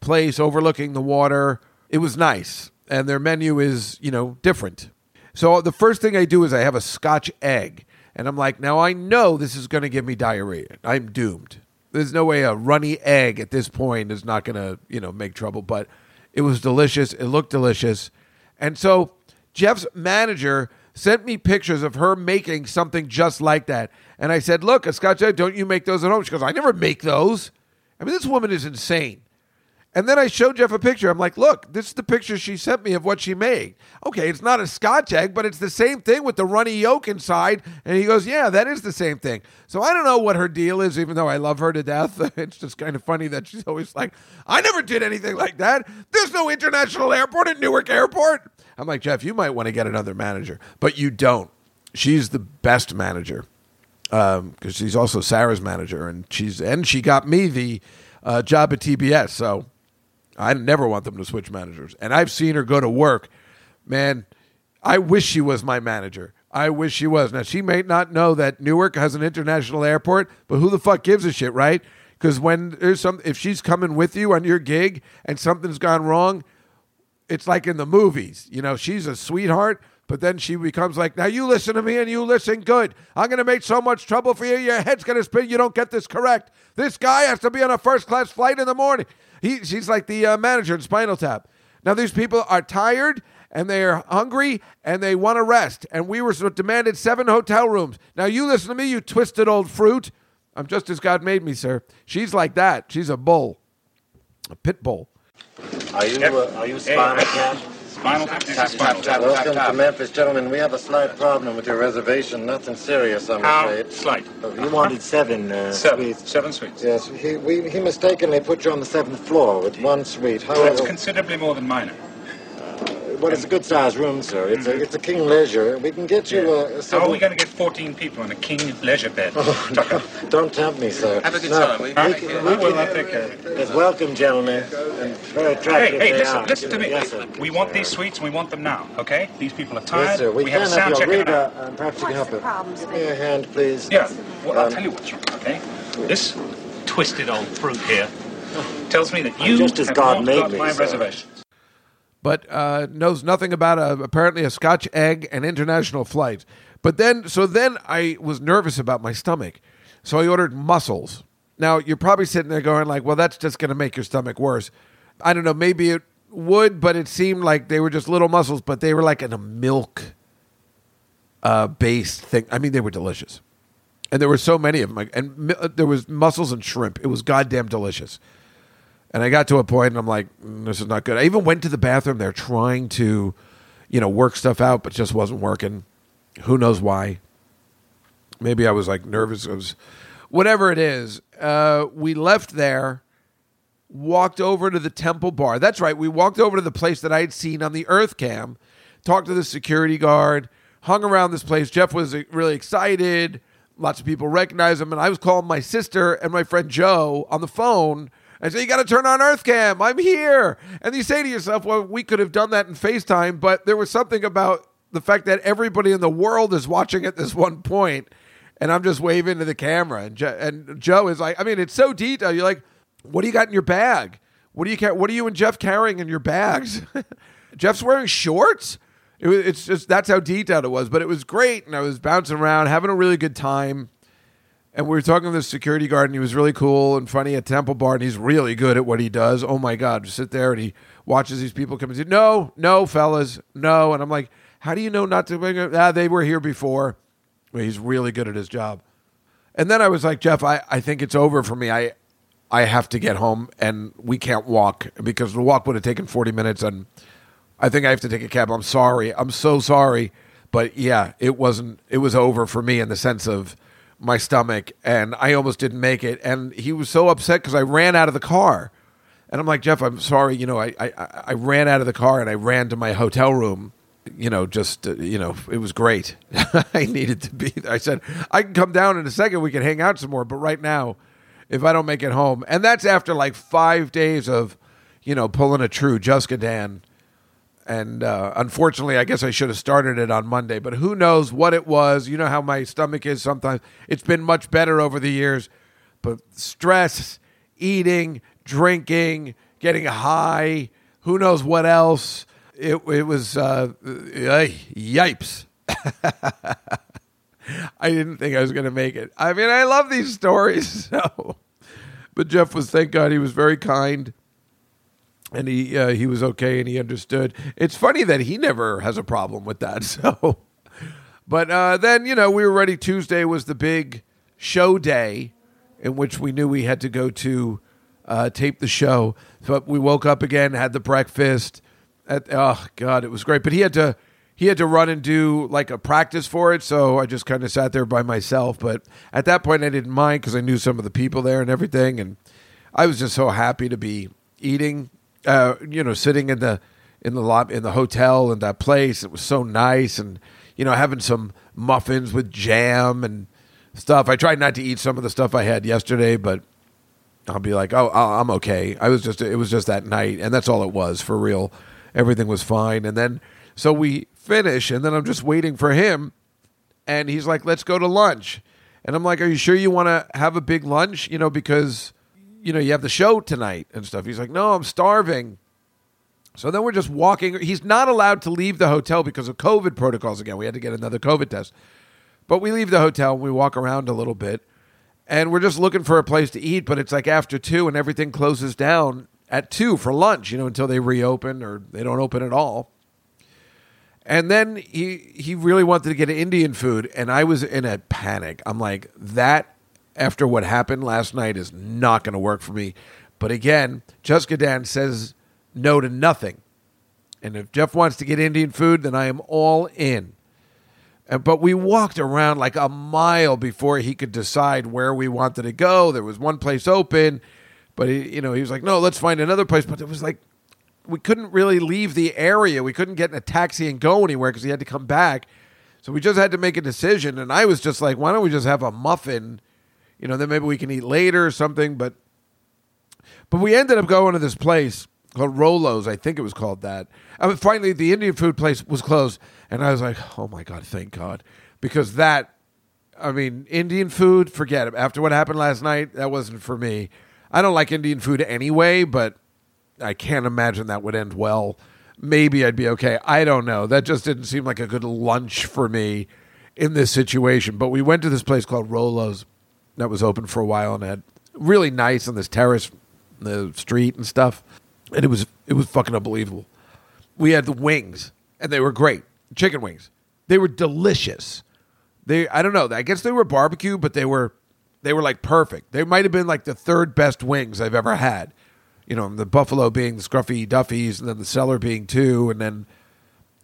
place overlooking the water. It was nice, and their menu is you know different. So the first thing I do is I have a Scotch egg, and I'm like, now I know this is going to give me diarrhea. I'm doomed there's no way a runny egg at this point is not going to, you know, make trouble. But it was delicious. It looked delicious. And so Jeff's manager sent me pictures of her making something just like that. And I said, Look, Scotch egg, don't you make those at home? She goes, I never make those. I mean, this woman is insane. And then I showed Jeff a picture. I'm like, look, this is the picture she sent me of what she made. Okay, it's not a scotch egg, but it's the same thing with the runny yolk inside. And he goes, yeah, that is the same thing. So I don't know what her deal is, even though I love her to death. [LAUGHS] It's just kind of funny that she's always like, I never did anything like that. There's no international airport at Newark Airport. I'm like, Jeff, you might want to get another manager, but you don't. She's the best manager because um, she's also Sarah's manager, and she's and she got me the uh, job at TBS. So I never want them to switch managers. And I've seen her go to work. Man, I wish she was my manager. I wish she was. Now, she may not know that Newark has an international airport, but who the fuck gives a shit, right? Because when there's some, if she's coming with you on your gig and something's gone wrong, it's like in the movies. You know, she's a sweetheart, but then she becomes like, now you listen to me and you listen good. I'm going to make so much trouble for you. Your head's going to spin. You don't get this correct. This guy has to be on a first class flight in the morning. He, she's like the uh, manager in Spinal Tap. Now, these people are tired and they're hungry and they want to rest. And we were demanded seven hotel rooms. Now, you listen to me, you twisted old fruit. I'm just as God made me, sir. She's like that. She's a bull, a pit bull. Are you, uh, are you Spinal Tap? Spinal Tap. Spinal Tap. Welcome to Memphis, gentlemen. We have a slight problem with your reservation. Nothing serious, I'm How afraid. slight? Oh, You wanted seven uh, Seven. suites. Seven suites. Yes, he, we, he mistakenly put you on the seventh floor with one suite. However, That's considerably more than minor. Well, it's a good sized room, sir. It's a it's a king leisure. We can get you uh, How are we going to get 14 people on a king leisure bed? [LAUGHS] Oh, no, don't tempt me, sir. Have a good No, time. We, we Huh? We we will take care of it. Yes, welcome, gentlemen. And very Hey, attractive hey, they listen, are. listen to me. Yes, sir. We want these suites and we want them now, okay? These people are tired. Yes, sir. We, have can a sound have check your reader, and perhaps you can help the problem, Give me a hand, please. Yeah, well, I'll Um, tell you what's wrong, okay? This twisted old fruit here [LAUGHS] tells me that you just as have God not made got me, my sir. But uh, knows nothing about a, apparently a Scotch egg and international flights. But then, so then I was nervous about my stomach, so I ordered mussels. Now, you're probably sitting there going like, "Well, that's just going to make your stomach worse." I don't know, maybe it would, but it seemed like they were just little mussels, but they were like in a milk uh, based thing. I mean, they were delicious. And there were so many of them. And uh, there was mussels and shrimp. It was goddamn delicious. And I got to a point and I'm like, "Mm, this is not good. I even went to the bathroom there trying to, you know, work stuff out, but just wasn't working. Who knows why? Maybe I was like nervous. Was, whatever it is. Uh, we left there, walked over to the Temple Bar. That's right. We walked over to the place that I had seen on the Earth Cam, talked to the security guard, hung around this place. Jeff was uh, really excited. Lots of people recognized him, and I was calling my sister and my friend Joe on the phone. I said, "You got to turn on Earth Cam. I'm here." And you say to yourself, "Well, we could have done that in FaceTime," but there was something about the fact that everybody in the world is watching at this one point, and I'm just waving to the camera, and jo- and Joe is like, I mean, it's so detailed. You're like, "What do you got in your bag? What do you ca- What are you and Jeff carrying in your bags?" [LAUGHS] Jeff's wearing shorts. It's just that's how detailed it was, but it was great, and I was bouncing around, having a really good time. And we were talking to the security guard, and he was really cool and funny at Temple Bar, and he's really good at what he does. Oh my God, just sit there and he watches these people come and say, "No, no, fellas, no." And I'm like, "How do you know not to bring it?" Ah, they were here before. Well, he's really good at his job. And then I was like, Jeff, I, I think it's over for me. I I have to get home, and we can't walk because the walk would have taken 40 minutes, and I think I have to take a cab. I'm sorry. I'm so sorry. But yeah, it wasn't, it was over for me in the sense of my stomach, and I almost didn't make it. And he was so upset because I ran out of the car. And I'm like, Jeff, I'm sorry. You know, I, I, I ran out of the car and I ran to my hotel room. You know, just, uh, you know, it was great. [LAUGHS] I needed to be. I said, I can come down in a second. We can hang out some more. But right now, if I don't make it home, and that's after like five days of, you know, pulling a true Juskadan. And uh, unfortunately, I guess I should have started it on Monday, but who knows what it was. You know how my stomach is sometimes. It's been much better over the years, but stress, eating, drinking, getting high, who knows what else. It, it was, uh, yipes. [LAUGHS] I didn't think I was going to make it. I mean, I love these stories. [LAUGHS] So, but Jeff was, thank God, he was very kind, and he uh, he was okay, and he understood. It's funny that he never has a problem with that. [LAUGHS] So, but uh, then you know we were ready. Tuesday was the big show day, in which we knew we had to go to uh, tape the show. But we woke up again, had the breakfast. At, oh God, it was great. But he had to he had to run and do like a practice for it, so I just kind of sat there by myself. But at that point, I didn't mind because I knew some of the people there and everything, and I was just so happy to be eating. Uh, you know, sitting in the in the lob in the hotel in that place. It was so nice, and you know, having some muffins with jam and stuff. I tried not to eat some of the stuff I had yesterday, but I'll be like, oh, I'm okay. I was just, it was just that night, and that's all it was for real. Everything was fine, and then so we finish, and then I'm just waiting for him, and he's like, let's go to lunch, and I'm like, are you sure you want to have a big lunch? You know, because you know you have the show tonight and stuff. He's like, no, I'm starving. So then we're just walking. He's not allowed to leave the hotel because of COVID protocols again. We had to get another COVID test. But we leave the hotel and we walk around a little bit and we're just looking for a place to eat, but it's like after two and everything closes down at two for lunch, you know, until they reopen or they don't open at all. And then he he really wanted to get Indian food, and I was in a panic. I'm like, that after what happened last night is not going to work for me. But again, Juskadan says no to nothing. And if Jeff wants to get Indian food, then I am all in. And, but we walked around like a mile before he could decide where we wanted to go. There was one place open, but he, you know, he was like, "No, let's find another place." But it was like we couldn't really leave the area. We couldn't get in a taxi and go anywhere because he had to come back. So we just had to make a decision. And I was just like, "Why don't we just have a muffin? You know, then maybe we can eat later or something." But but we ended up going to this place called Rolo's. I think it was called that. I mean, finally, the Indian food place was closed, and I was like, "Oh my god, thank God!" Because that, I mean, Indian food, forget it. After what happened last night, that wasn't for me. I don't like Indian food anyway, but I can't imagine that would end well. Maybe I'd be okay. I don't know. That just didn't seem like a good lunch for me in this situation. But we went to this place called Rolo's that was open for a while and had really nice on this terrace, the street and stuff, and it was it was fucking unbelievable. We had the wings, and they were great, chicken wings. They were delicious. They I don't know. I guess they were barbecue, but they were they were like perfect. They might have been like the third best wings I've ever had. You know, the buffalo being the scruffy duffies, and then the cellar being two, and then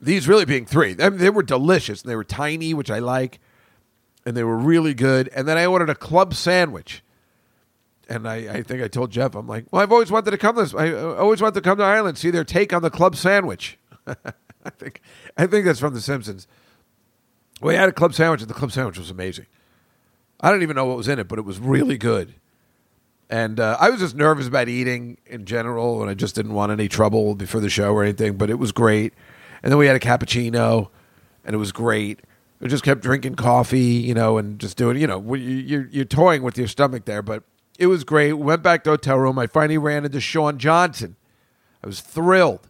these really being three. I mean, they were delicious. And they were tiny, which I like, and they were really good. And then I ordered a club sandwich. And I, I think I told Jeff, I'm like, well, I've always wanted to come this. I always wanted to come to Ireland, see their take on the club sandwich. [LAUGHS] I think, I think that's from The Simpsons. We had a club sandwich, and the club sandwich was amazing. I don't even know what was in it, but it was really good. And uh, I was just nervous about eating in general, and I just didn't want any trouble before the show or anything. But it was great. And then we had a cappuccino, and it was great. We just kept drinking coffee, you know, and just doing, you know, you're you're toying with your stomach there, but it was great. Went back to hotel room. I finally ran into Shawn Johnson. I was thrilled.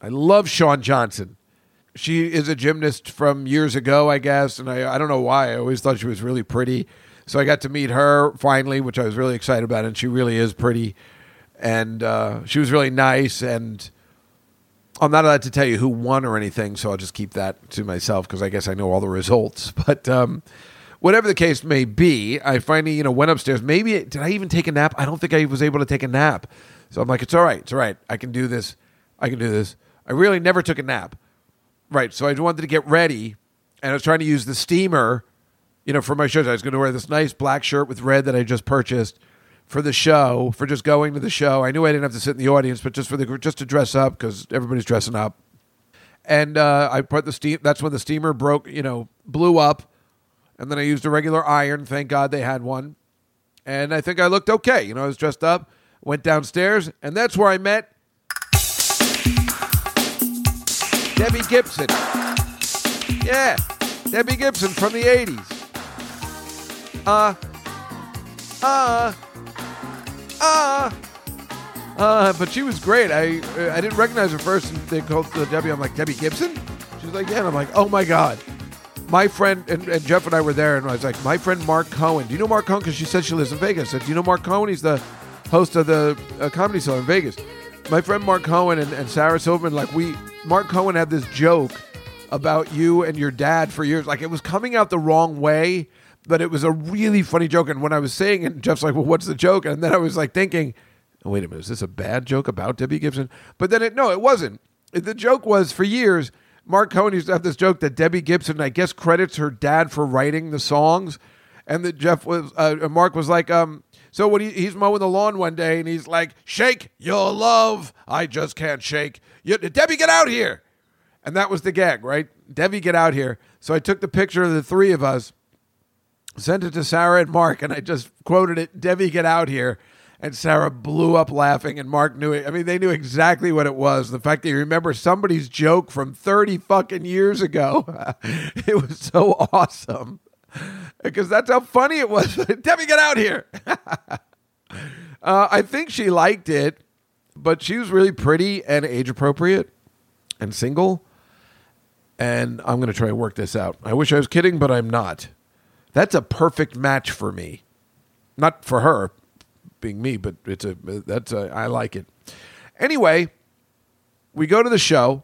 I love Shawn Johnson. She is a gymnast from years ago, I guess, and I I don't know why. I always thought she was really pretty. So I got to meet her finally, which I was really excited about, and she really is pretty. And uh, she was really nice, and I'm not allowed to tell you who won or anything, so I'll just keep that to myself because I guess I know all the results. [LAUGHS] But um, whatever the case may be, I finally you know went upstairs. Maybe did I even take a nap? I don't think I was able to take a nap. So I'm like, it's all right, it's all right. I can do this. I can do this. I really never took a nap. Right. So I wanted to get ready, and I was trying to use the steamer, you know, for my shows. I was going to wear this nice black shirt with red that I just purchased for the show, for just going to the show. I knew I didn't have to sit in the audience, but just for the just to dress up because everybody's dressing up. And uh, I put the steam. That's when the steamer broke, you know, blew up, and then I used a regular iron. Thank God they had one, and I think I looked okay. You know, I was dressed up, went downstairs, and that's where I met Debbie Gibson. Yeah, Debbie Gibson from the 80s. Uh, uh, uh, uh, but she was great. I I didn't recognize her first, and they called the Debbie. I'm like, Debbie Gibson? She was like, yeah. And I'm like, oh my God. My friend, and, and Jeff and I were there, and I was like, my friend Mark Cohen. Do you know Mark Cohen? Because she said she lives in Vegas. I said, do you know Mark Cohen? He's the host of the uh, comedy show in Vegas. My friend Mark Cohen and, and Sarah Silverman, like we, Mark Cohen had this joke about you and your dad for years. Like it was coming out the wrong way, but it was a really funny joke. And when I was saying it, Jeff's like, well, what's the joke? And then I was like thinking, oh, wait a minute, is this a bad joke about Debbie Gibson? But then it, no, it wasn't. The joke was for years, Mark Cohen used to have this joke that Debbie Gibson, I guess, credits her dad for writing the songs. And that Jeff was, uh, Mark was like, um, so when he, he's mowing the lawn one day and he's like, "Shake your love, I just can't shake." You, Debbie, get out here! And that was the gag, right? Debbie, get out here. So I took the picture of the three of us, sent it to Sarah and Mark, and I just quoted it, "Debbie, get out here." And Sarah blew up laughing, and Mark knew it. I mean, they knew exactly what it was. The fact that you remember somebody's joke from 30 fucking years ago. [LAUGHS] it was so awesome because that's how funny it was. [LAUGHS] Debbie, get out here. [LAUGHS] uh, I think she liked it, but she was really pretty and age appropriate and single. And I'm going to try and work this out. I wish I was kidding, but I'm not. That's a perfect match for me. Not for her being me, but it's a that's a I like it. Anyway, we go to the show,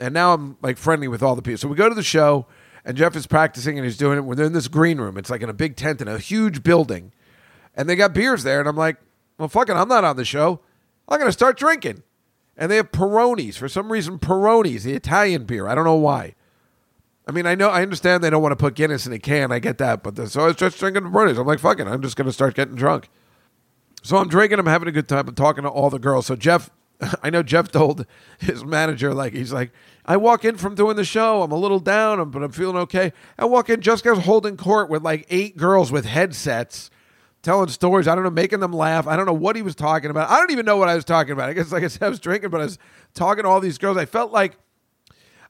and now I'm like friendly with all the people. So we go to the show and Jeff is practicing and he's doing it. We're in this green room. It's like in a big tent in a huge building, and they got beers there. And I'm like, well, fuck it, I'm not on the show. I'm gonna start drinking. And they have Peronis for some reason. Peronis, the Italian beer. I don't know why. I mean, I know, I understand they don't want to put Guinness in a can. I get that, but the, so I was just drinking Peronis. I'm like, fuck it, I'm just gonna start getting drunk. So I'm drinking. I'm having a good time. I'm talking to all the girls. So Jeff, [LAUGHS] I know Jeff told his manager, like, he's like, I walk in from doing the show. I'm a little down, but I'm feeling okay. I walk in, Juskow's holding court with like eight girls with headsets telling stories. I don't know, making them laugh. I don't know what he was talking about. I don't even know what I was talking about. I guess, like I said, I was drinking, but I was talking to all these girls. I felt like,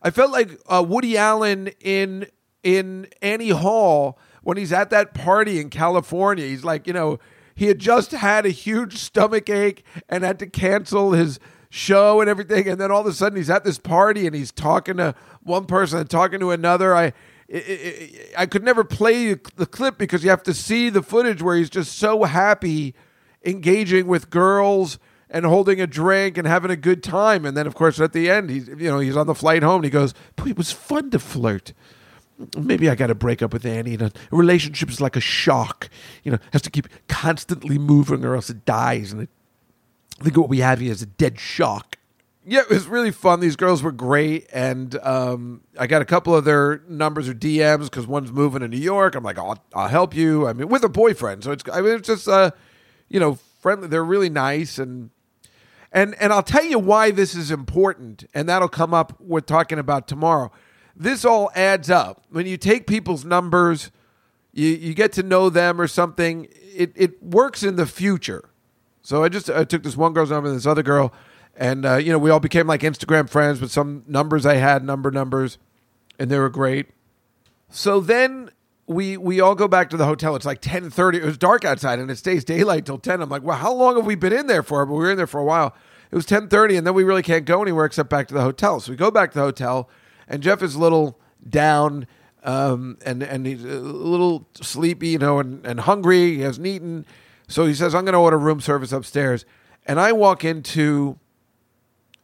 I felt like uh, Woody Allen in in Annie Hall when he's at that party in California. He's like, you know, he had just had a huge stomach ache and had to cancel his show and everything, and then all of a sudden he's at this party and he's talking to one person and talking to another. I i could never play the clip because you have to see the footage where he's just so happy engaging with girls and holding a drink and having a good time. And then, of course, at the end, he's you know he's on the flight home. and He goes, it was fun to flirt." Maybe I got to break up with Annie. You a relationship is like a shark. You know, has to keep constantly moving or else it dies. And I think what we have here is a dead shark. Yeah, it was really fun. These girls were great, and um, I got a couple of their numbers or DMs because one's moving to New York. I'm like, I'll, I'll help you. I mean, with a boyfriend, so it's I mean, it's just uh, you know, friendly. They're really nice, and and and I'll tell you why this is important, and that'll come up. We're talking about tomorrow. This all adds up when you take people's numbers, you you get to know them or something. It it works in the future. So I just I took this one girl's number and this other girl, and uh, you know we all became like Instagram friends with some numbers I had, number numbers, and they were great. So then we we all go back to the hotel. It's like ten thirty. It was dark outside, and it stays daylight till ten. I'm like, well, how long have we been in there for? But we were in there for a while. It was ten thirty, and then we really can't go anywhere except back to the hotel. So we go back to the hotel, and Jeff is a little down. Um, and and he's a little sleepy, you know, and, and hungry. He hasn't eaten, so he says, "I'm going to order room service upstairs." And I walk into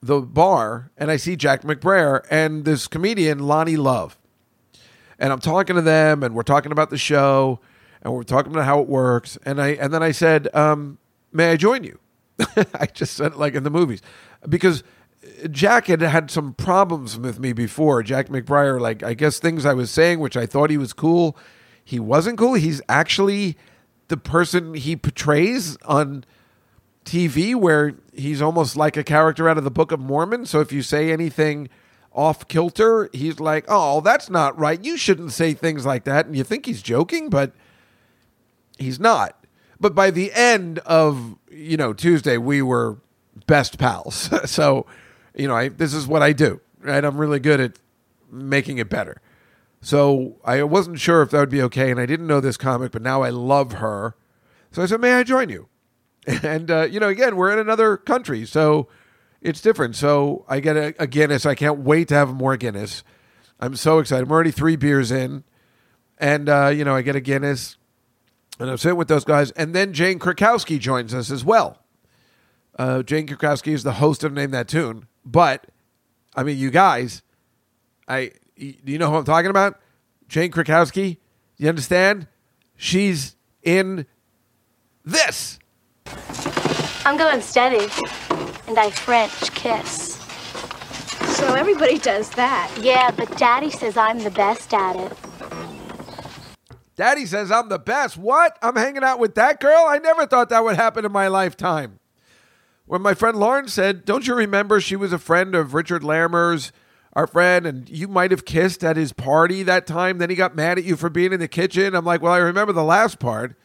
the bar and I see Jack McBrayer and this comedian Loni Love. And I'm talking to them and we're talking about the show and we're talking about how it works. And I and then I said, um, may I join you? [LAUGHS] I just said like in the movies. Because Jack had had some problems with me before. Jack McBrayer, like I guess things I was saying, which I thought he was cool. He wasn't cool. He's actually the person he portrays on TV where he's almost like a character out of the Book of Mormon. So if you say anything off kilter, he's like, "Oh, that's not right. You shouldn't say things like that." And you think he's joking, but he's not. But by the end of, you know, Tuesday, we were best pals. [LAUGHS] so, you know, I, this is what I do, right? I'm really good at making it better. So I wasn't sure if that would be okay, and I didn't know this comic, but now I love her. So I said, "May I join you?" [LAUGHS] And uh, you know, again, we're in another country, so it's different. So I get a, a Guinness. I can't wait to have more Guinness. I'm so excited. I'm already three beers in, and uh, you know, I get a Guinness, and I'm sitting with those guys, and then Jane Krakowski joins us as well. Uh, Jane Krakowski is the host of Name That Tune, but I mean, you guys, I do you know who I'm talking about? Jane Krakowski. You understand? She's in this. I'm going steady. And I French kiss. So everybody does that. Yeah, but Daddy says I'm the best at it. Daddy says I'm the best. What? I'm hanging out with that girl? I never thought that would happen in my lifetime. When my friend Lauren said, Don't you remember she was a friend of Richard Larimer's, our friend, and you might have kissed at his party that time? Then he got mad at you for being in the kitchen. I'm like, Well, I remember the last part.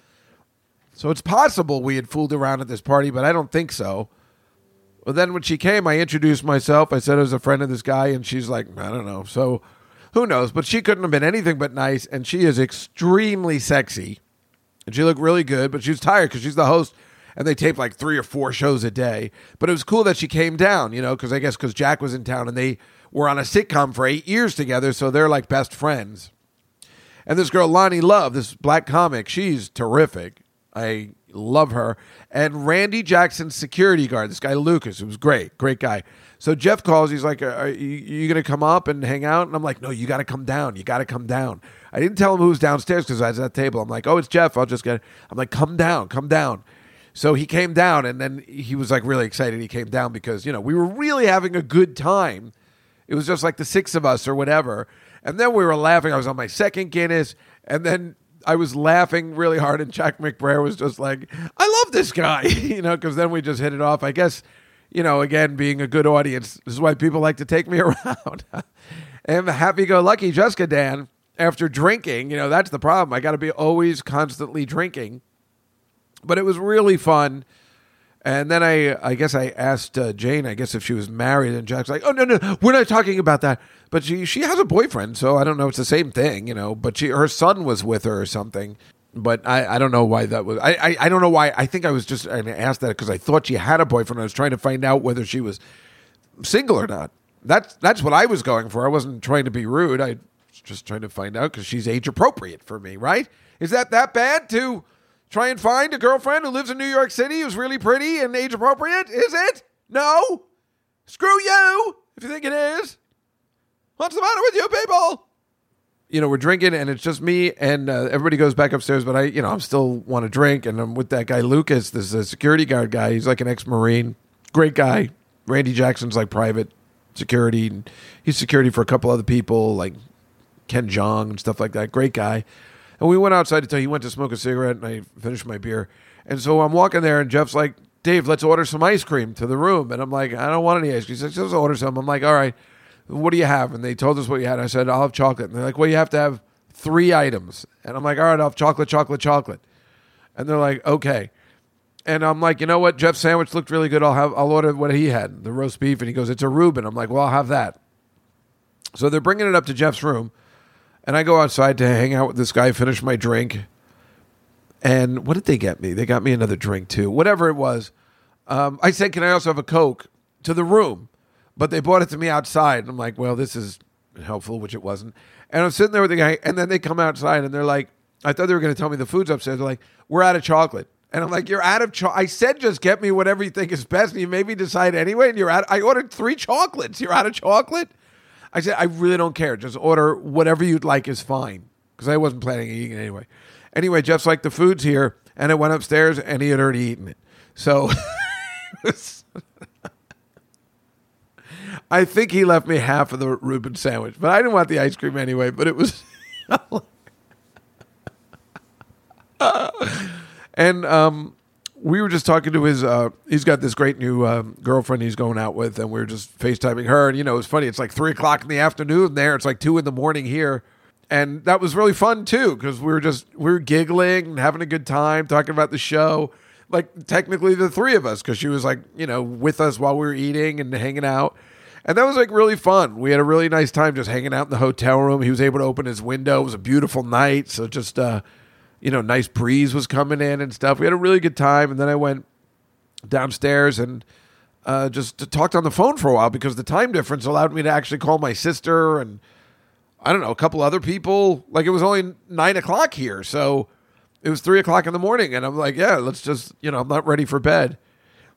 So it's possible we had fooled around at this party, but I don't think so. Well, then when she came, I introduced myself. I said I was a friend of this guy, and she's like, I don't know. So who knows? But she couldn't have been anything but nice, and she is extremely sexy. And she looked really good, but she was tired because she's the host, and they tape like three or four shows a day. But it was cool that she came down, you know, because I guess because Jack was in town and they were on a sitcom for eight years together, so they're like best friends. And this girl, Loni Love, this black comic, she's terrific. I love her. And Randy Jackson's security guard, this guy Lucas, who was great, great guy. So Jeff calls. He's like, "Are you, you going to come up and hang out?" And I'm like, "No, you got to come down. You got to come down." I didn't tell him who was downstairs because I was at the table. I'm like, "Oh, it's Jeff. I'll just get." I'm like, "Come down, come down." So he came down, and then he was like really excited. He came down because you know we were really having a good time. It was just like the six of us or whatever. And then we were laughing. I was on my second Guinness, and then I was laughing really hard, and Jack McBrayer was just like, "I love this guy," [LAUGHS] you know, because then we just hit it off. I guess, you know, again, being a good audience, this is why people like to take me [LAUGHS] around. and happy-go-lucky Juskadan, after drinking, you know, that's the problem. I got to be always constantly drinking, but it was really fun. And then I, I guess I asked uh, Jane, I guess if she was married, and Jack's like, "Oh no, no, we're not talking about that." But she, she has a boyfriend, so I don't know. It's the same thing, you know. But she, her son was with her or something. But I, I don't know why that was. I, I, I don't know why. I think I was just I asked that because I thought she had a boyfriend. I was trying to find out whether she was single or not. That's that's what I was going for. I wasn't trying to be rude. I was just trying to find out because she's age appropriate for me, right? Is that that bad to try and find a girlfriend who lives in New York City who's really pretty and age appropriate? Is it? No. Screw you if you think it is. What's the matter with you people? You know, we're drinking and it's just me and uh, everybody goes back upstairs, but I, you know, I'm still want to drink and I'm with that guy Lucas, this uh, security guard guy. He's like an ex-marine, great guy. Randy Jackson's like private security. He's security for a couple other people, like Ken Jeong and stuff like that. Great guy. We went outside to until he went to smoke a cigarette and I finished my beer. And so I'm walking there and Jeff's like, Dave, let's order some ice cream to the room. And I'm like, I don't want any ice cream. He's like, just order some. I'm like, all right, what do you have? And they told us what you had. I said, I'll have chocolate. And they're like, well, you have to have three items. And I'm like, all right, I'll have chocolate, chocolate, chocolate. And they're like, okay. And I'm like, you know what? Jeff's sandwich looked really good. I'll have, I'll order what he had, the roast beef. And he goes, it's a Reuben. I'm like, well, I'll have that. So they're bringing it up to Jeff's room. And I go outside to hang out with this guy, finish my drink. And what did they get me? They got me another drink too, whatever it was. Um, I said, "Can I also have a Coke?" to the room, but they brought it to me outside. And I'm like, "Well, this is helpful," which it wasn't. And I'm sitting there with the guy, and then they come outside and they're like, "I thought they were going to tell me the food's upstairs." They're like, "We're out of chocolate." And I'm like, "You're out of chocolate." I said, "Just get me whatever you think is best." And you made me decide anyway. And you're out. I ordered three chocolates. You're out of chocolate. I said, "I really don't care. Just order whatever you'd like is fine." Because I wasn't planning on eating it anyway. Anyway, Jeff's like, "The food's here," and I went upstairs, and he had already eaten it. So. [LAUGHS] I think he left me half of the Reuben sandwich, but I didn't want the ice cream anyway. But it was, [LAUGHS] and um, we were just talking to his. Uh, he's got this great new um, girlfriend he's going out with, and we were just FaceTiming her. And you know, it's funny. It's like three o'clock in the afternoon there. It's like two in the morning here, and that was really fun too because we were just we were giggling and having a good time talking about the show like technically the three of us because she was like you know with us while we were eating and hanging out and that was like really fun we had a really nice time just hanging out in the hotel room he was able to open his window it was a beautiful night so just uh you know nice breeze was coming in and stuff we had a really good time and then i went downstairs and uh, just talked on the phone for a while because the time difference allowed me to actually call my sister and i don't know a couple other people like it was only nine o'clock here so it was three o'clock in the morning, and I'm like, yeah, let's just, you know, I'm not ready for bed.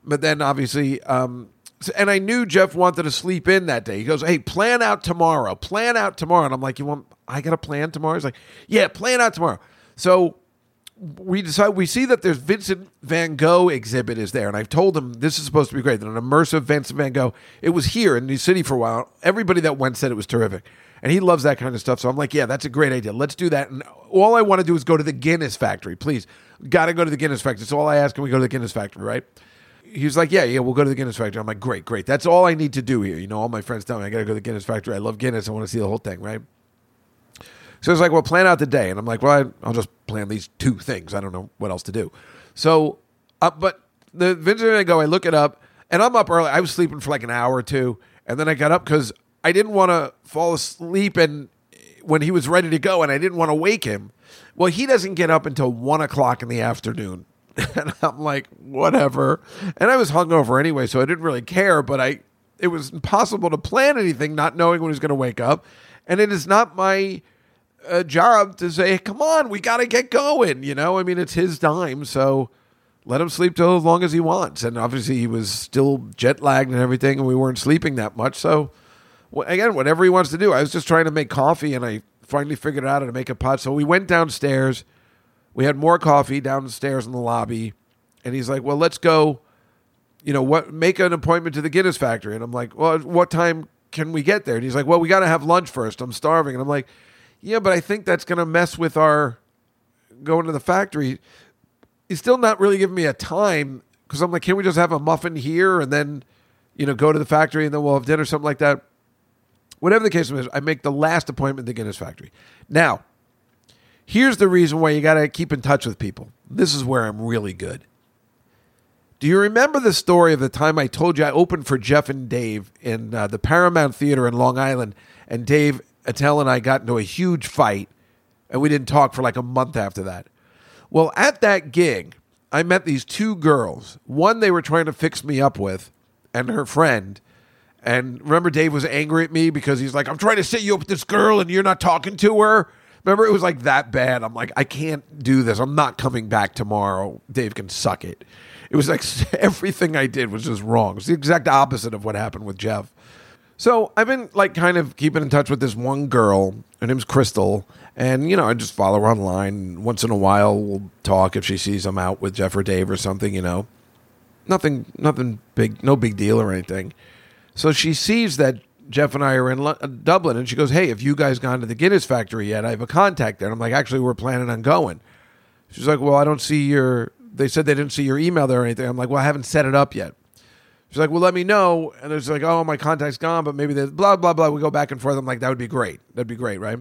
But then obviously, um, and I knew Jeff wanted to sleep in that day. He goes, hey, plan out tomorrow, plan out tomorrow. And I'm like, you want, I got a plan tomorrow? He's like, yeah, plan out tomorrow. So we decide, we see that there's Vincent Van Gogh exhibit is there. And I've told him this is supposed to be great. That an immersive Vincent Van Gogh, it was here in New City for a while. Everybody that went said it was terrific and he loves that kind of stuff. So I'm like, yeah, that's a great idea. Let's do that. And all I want to do is go to the Guinness factory, please. Got to go to the Guinness factory. So all I ask, can we go to the Guinness factory, right? He's like, yeah, yeah, we'll go to the Guinness factory. I'm like, great, great. That's all I need to do here. You know, all my friends tell me I got to go to the Guinness factory. I love Guinness. I want to see the whole thing, right? So it's like, well, plan out the day. And I'm like, well, I, will just plan these two things. I don't know what else to do. So, uh, but the Vincent I go, I look it up, and I'm up early. I was sleeping for like an hour or two. And then I got up because I didn't want to fall asleep and when he was ready to go, and I didn't want to wake him. Well, he doesn't get up until one o'clock in the afternoon. [LAUGHS] And I'm like, whatever. And I was hungover anyway, so I didn't really care, but I it was impossible to plan anything not knowing when he was going to wake up. And it is not my uh, job to say, come on, we got to get going. You know, I mean, it's his time. So let him sleep till as long as he wants. And obviously, he was still jet lagged and everything, and we weren't sleeping that much. So again, whatever he wants to do. I was just trying to make coffee, and I finally figured out how to make a pot. So we went downstairs. We had more coffee downstairs in the lobby, and he's like, "Well, let's go. You know what? Make an appointment to the Guinness factory." And I'm like, "Well, what time can we get there?" And he's like, "Well, we got to have lunch first. I'm starving." And I'm like, "Yeah, but I think that's going to mess with our going to the factory." He's still not really giving me a time because I'm like, "Can we just have a muffin here and then?" You know, go to the factory and then we'll have dinner, or something like that. Whatever the case is, I make the last appointment the Guinness factory. Now, here's the reason why you got to keep in touch with people. This is where I'm really good. Do you remember the story of the time I told you I opened for Jeff and Dave in uh, the Paramount Theater in Long Island, and Dave Attell and I got into a huge fight, and we didn't talk for like a month after that? Well, at that gig, I met these two girls. One they were trying to fix me up with, and her friend, And remember, Dave was angry at me because he's like, I'm trying to set you up with this girl and you're not talking to her. Remember, it was like that bad. I'm like, I can't do this. I'm not coming back tomorrow. Dave can suck it. It was like [LAUGHS] everything I did was just wrong. It's the exact opposite of what happened with Jeff. So I've been like kind of keeping in touch with this one girl. Her name's Crystal. And, you know, I just follow her online. Once in a while, we'll talk if she sees I'm out with Jeff or Dave or something, you know. Nothing, nothing big, no big deal or anything. So she sees that Jeff and I are in Lo- uh, Dublin, and she goes, "Hey, have you guys gone to the Guinness factory yet? I have a contact there." And I'm like, "Actually, we're planning on going." She's like, "Well, I don't see your." They said they didn't see your email there or anything. I'm like, "Well, I haven't set it up yet." She's like, "Well, let me know." And it's like, "Oh, my contact's gone, but maybe there's blah blah blah." We go back and forth. I'm like, "That would be great. That'd be great, right?"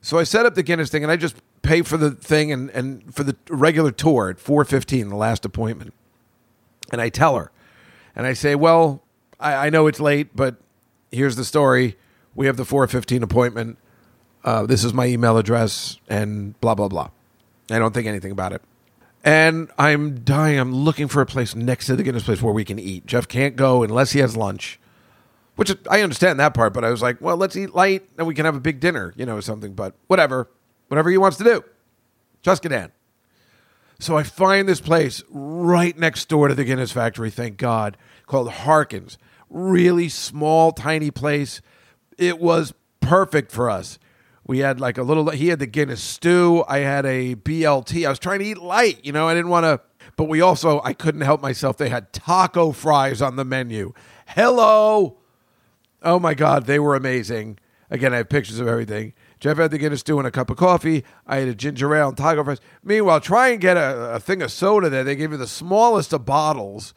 So I set up the Guinness thing, and I just pay for the thing and and for the regular tour at 4:15, the last appointment. And I tell her, and I say, "Well, I, I know it's late, but here's the story. We have the 4:15 appointment. Uh, this is my email address, and blah blah blah." I don't think anything about it. And I'm dying. I'm looking for a place next to the Guinness place where we can eat. Jeff can't go unless he has lunch, which I understand that part. But I was like, well, let's eat light and we can have a big dinner, you know, something. But whatever, whatever he wants to do. In. So I find this place right next door to the Guinness factory, thank God, called Harkins. Really small, tiny place. It was perfect for us. We had like a little, he had the Guinness stew. I had a BLT. I was trying to eat light, you know, I didn't want to, but we also, I couldn't help myself. They had taco fries on the menu. Hello. Oh my God, they were amazing. Again, I have pictures of everything. Jeff had the Guinness stew and a cup of coffee. I had a ginger ale and taco fries. Meanwhile, try and get a, a thing of soda there. They gave you the smallest of bottles.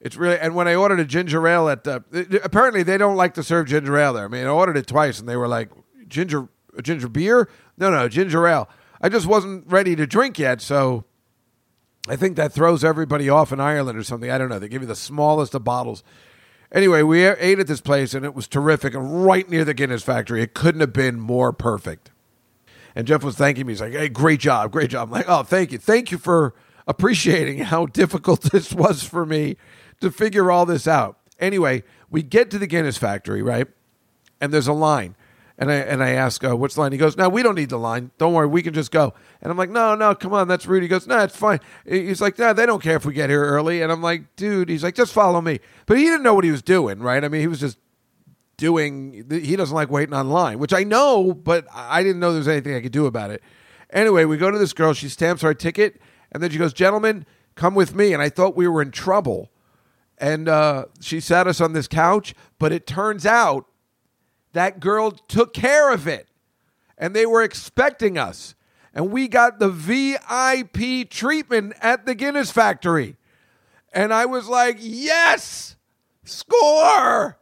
It's really and when I ordered a ginger ale at the apparently they don't like to serve ginger ale there. I mean, I ordered it twice and they were like ginger ginger beer. No, no, ginger ale. I just wasn't ready to drink yet, so I think that throws everybody off in Ireland or something. I don't know. They give you the smallest of bottles. Anyway, we ate at this place and it was terrific and right near the Guinness factory. It couldn't have been more perfect. And Jeff was thanking me. He's like, hey, great job, great job. I'm like, oh, thank you. Thank you for appreciating how [LAUGHS] difficult this was for me to figure all this out. Anyway, we get to the Guinness factory, right? And there's a line. And I and I ask, uh, what's the line? He goes, no, we don't need the line. Don't worry, we can just go. And I'm like, no, no, come on, that's rude. He goes, no, it's fine. He's like, no, they don't care if we get here early. And I'm like, dude, he's like, just follow me. But he didn't know what he was doing, right? I mean, he was just doing. He doesn't like waiting online, which I know, but I didn't know there was anything I could do about it. Anyway, we go to this girl. She stamps our ticket, and then she goes, gentlemen, come with me. And I thought we were in trouble. And uh, she sat us on this couch, but it turns out that girl took care of it. And they were expecting us. And we got the VIP treatment at the Guinness factory. And I was like yes score!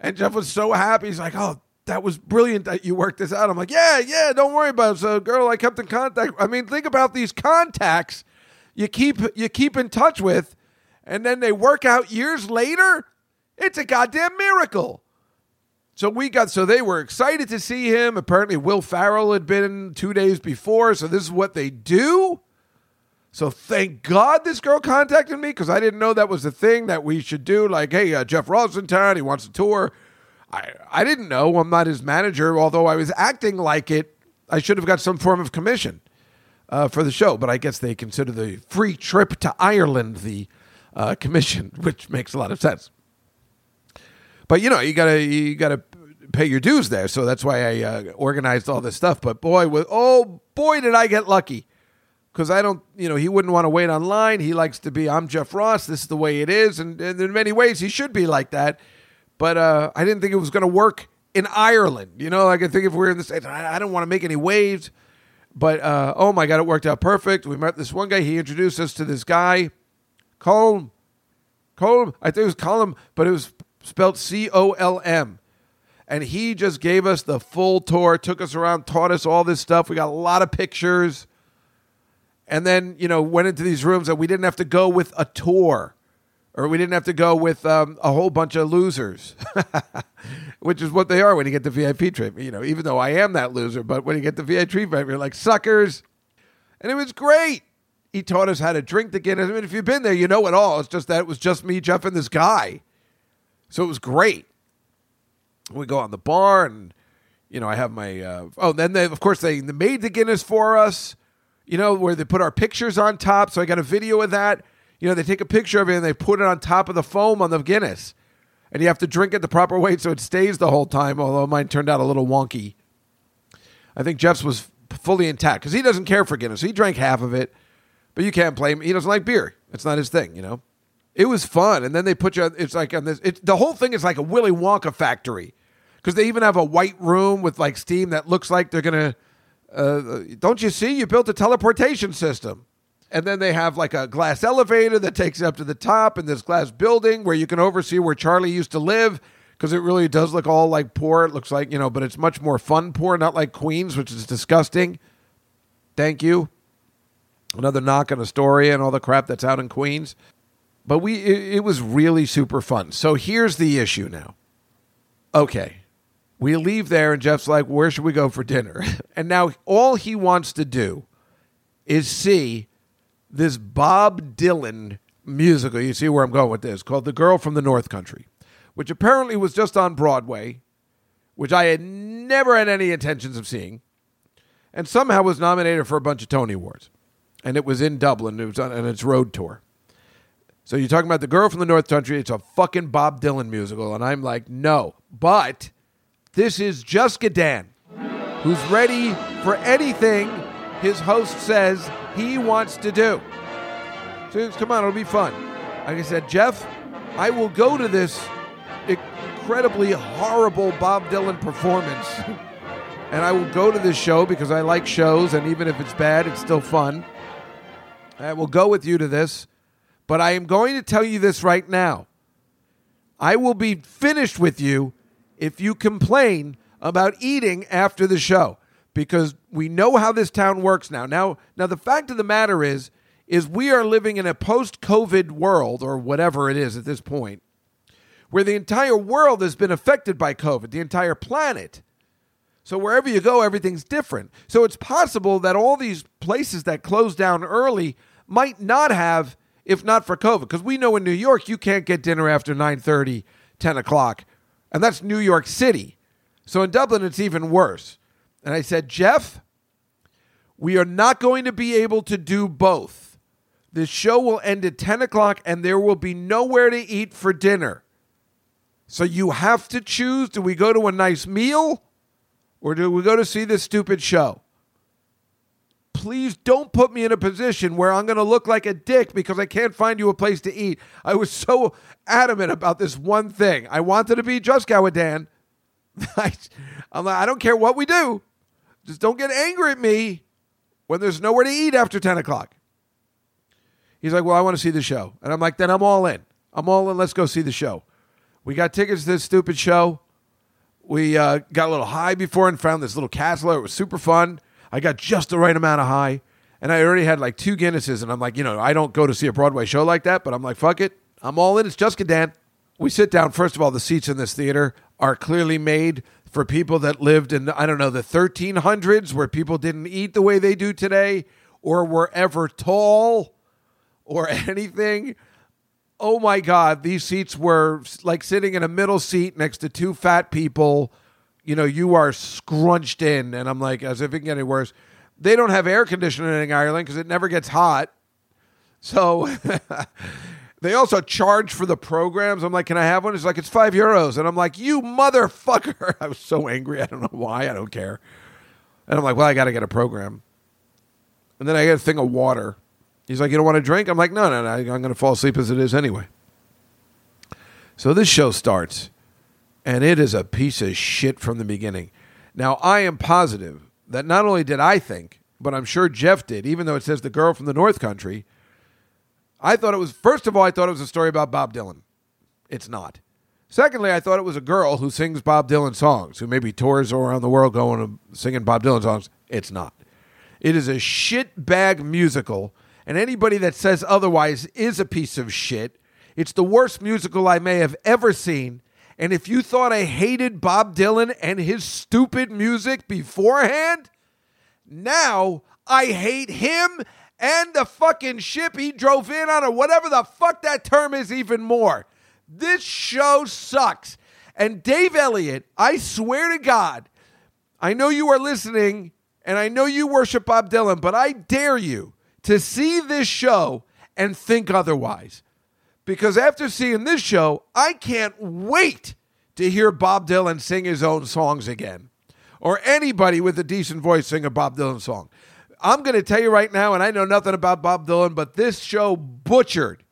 And Jeff was so happy. He's like oh that was brilliant that you worked this out. I'm like yeah yeah don't worry about it. So girl I kept in contact. I mean think about these contacts you keep you keep in touch with and then they work out years later. It's a goddamn miracle so we got so they were excited to see him. Apparently, Will Ferrell had been two days before, so this is what they do. So thank God this girl contacted me because I didn't know that was the thing that we should do. Like, hey, uh, Jeff Ross in town. He wants a tour. I I didn't know. I'm not his manager, although I was acting like it. I should have got some form of commission uh, for the show, but I guess they consider the free trip to Ireland the uh, commission, [LAUGHS] which makes a lot of sense. But you know, you gotta you gotta pay your dues there. So that's why I uh, organized all this stuff. But boy, with, oh boy, did I get lucky because I don't, you know, he wouldn't want to wait online. He likes to be, I'm Jeff Ross. This is the way it is, and, and in many ways, he should be like that. But uh, I didn't think it was going to work in Ireland. You know, like I think if we we're in the I, I don't want to make any waves. But uh, oh my God, it worked out perfect. We met this one guy. He introduced us to this guy, Colm. Colm. I think it was Colm, but it was spelled C O L M. And he just gave us the full tour, took us around, taught us all this stuff. We got a lot of pictures. And then, you know, went into these rooms that we didn't have to go with a tour or we didn't have to go with um, a whole bunch of losers, [LAUGHS] which is what they are when you get the VIP treatment. You know, even though I am that loser, but when you get the VIP treatment, you're like suckers. And it was great. He taught us how to drink the Guinness. I mean, if you've been there, you know it all. It's just that it was just me, Jeff, and this guy. So it was great. We go on the bar and you know i have my uh, oh then they of course they, made the guinness for us you know where they put our pictures on top. So i got a video of that. You know they take a picture of it and they put it on top of the foam on the guinness. And you have to drink it the proper way so it stays the whole time although mine turned out a little wonky. I think jeff's was fully intact because he doesn't care for guinness. He drank half of it. But you can't blame him. He doesn't like beer. It's not his thing you know? It was fun. And then they put you it's like on this the whole thing is like a willy wonka factory because they even have a white room with like steam that looks like they're gonna. Uh, don't you see? You built a teleportation system, and then they have like a glass elevator that takes you up to the top in this glass building where you can oversee where Charlie used to live because it really does look all like poor. It looks like you know, but it's much more fun poor, not like Queens, which is disgusting. Thank you. Another knock on Astoria and all the crap that's out in Queens. But we, it, it was really super fun. So here's the issue now. Okay, we leave there, and Jeff's like, Where should we go for dinner? [LAUGHS] And now all he wants to do is see this Bob Dylan musical. You see where I'm going with this, called The Girl from the North Country, which apparently was just on Broadway, which I had never had any intentions of seeing, and somehow was nominated for a bunch of Tony Awards. And it was in Dublin, it was on, on its road tour. So you're talking about The Girl from the North Country, it's a fucking Bob Dylan musical. And I'm like, no. But this is Juskadan, who's ready for anything his host says he wants to do. So come on, it'll be fun. Like I said, Jeff, I will go to this incredibly horrible Bob Dylan performance. [LAUGHS] and I will go to this show because I like shows, and even if it's bad, it's still fun. I will go with you to this, but I am going to tell you this right now. I will be finished with you if you complain about eating after the show because we know how this town works now. Now, now the fact of the matter is is we are living in a post-COVID world or whatever it is at this point where the entire world has been affected by COVID, the entire planet. So wherever you go everything's different. So it's possible that all these places that closed down early might not have if not for COVID because we know in New York you can't get dinner after 9:30, 10 o'clock and that's New York City. So in Dublin, it's even worse. And I said, Jeff, we are not going to be able to do both. This show will end at 10 o'clock and there will be nowhere to eat for dinner. So you have to choose do we go to a nice meal or do we go to see this stupid show? Please don't put me in a position where I'm going to look like a dick because I can't find you a place to eat. I was so adamant about this one thing. I wanted to be Juskadan. [LAUGHS] I, I'm like, I don't care what we do. Just don't get angry at me when there's nowhere to eat after 10 o'clock. He's like, Well, I want to see the show. And I'm like, Then I'm all in. I'm all in. Let's go see the show. We got tickets to this stupid show. We uh, got a little high before and found this little castle. It was super fun. I got just the right amount of high. And I already had like two Guinnesses. And I'm like, you know, I don't go to see a Broadway show like that, but I'm like, fuck it. I'm all in. It's Juskadan. We sit down. First of all, the seats in this theater are clearly made for people that lived in, I don't know, the 1300s where people didn't eat the way they do today or were ever tall or [LAUGHS] anything. Oh my God, these seats were like sitting in a middle seat next to two fat people you know, you are scrunched in. And I'm like, as if it can get any worse. They don't have air conditioning in Ireland because it never gets hot. So [LAUGHS] they also charge for the programs. I'm like, can I have one? It's like, it's five euros. And I'm like, you motherfucker. [LAUGHS] I was so angry. I don't know why. I don't care. And I'm like, well, I got to get a program. And then I get a thing of water. He's like, you don't want to drink? I'm like, no, no, no. I'm going to fall asleep as it is anyway. So this show starts and it is a piece of shit from the beginning. Now, I am positive that not only did I think, but I'm sure Jeff did, even though it says the girl from the North Country, I thought it was, first of all, I thought it was a story about Bob Dylan. It's not. Secondly, I thought it was a girl who sings Bob Dylan songs, who maybe tours around the world going to singing Bob Dylan songs. It's not. It is a shitbag musical, and anybody that says otherwise is a piece of shit. It's the worst musical I may have ever seen, and if you thought I hated Bob Dylan and his stupid music beforehand, now I hate him and the fucking ship he drove in on, or whatever the fuck that term is, even more. This show sucks. And Dave Attell, I swear to God, I know you are listening and I know you worship Bob Dylan, but I dare you to see this show and think otherwise. Because after seeing this show, I can't wait to hear Bob Dylan sing his own songs again or anybody with a decent voice sing a Bob Dylan song. I'm going to tell you right now, and I know nothing about Bob Dylan, but this show butchered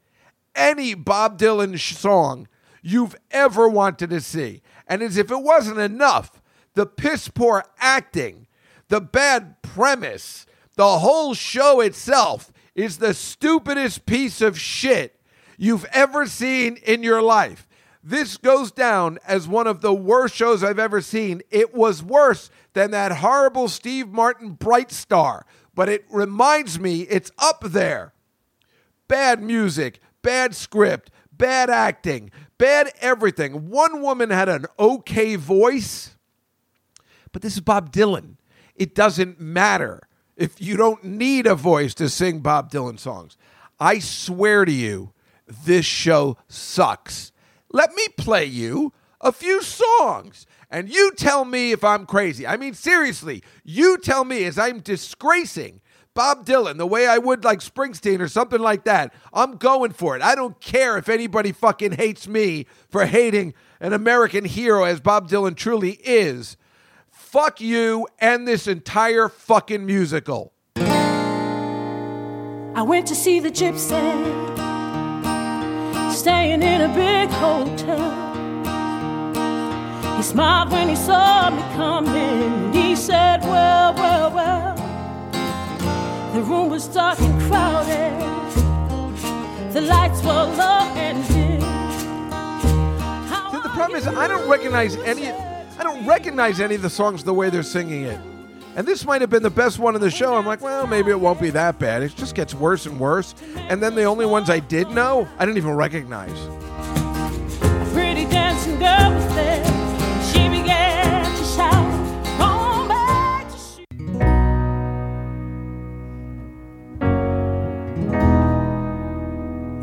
any Bob Dylan song you've ever wanted to see. And as if it wasn't enough, the piss poor acting, the bad premise, the whole show itself is the stupidest piece of shit you've ever seen in your life. This goes down as one of the worst shows I've ever seen. It was worse than that horrible Steve Martin Bright Star, but it reminds me it's up there. Bad music, bad script, bad acting, bad everything. One woman had an okay voice, but this is Bob Dylan. It doesn't matter if you don't need a voice to sing Bob Dylan songs. I swear to you, this show sucks. Let me play you a few songs and you tell me if I'm crazy. I mean, seriously, you tell me as I'm disgracing Bob Dylan the way I would like Springsteen or something like that. I'm going for it. I don't care if anybody fucking hates me for hating an American hero as Bob Dylan truly is. Fuck you and this entire fucking musical. I went to see the gypsy, staying in a big hotel. He smiled when he saw me coming, and he said, Well, well, well. The room was dark and crowded, the lights were low and dim. See, the problem is I don't recognize any I don't recognize any of the songs the way they're singing it. And this might have been the best one in the show. I'm like, well, maybe it won't be that bad. It just gets worse and worse. And then the only ones I did know, I didn't even recognize. pretty dancing girl was there. She began to shout, back to shoot."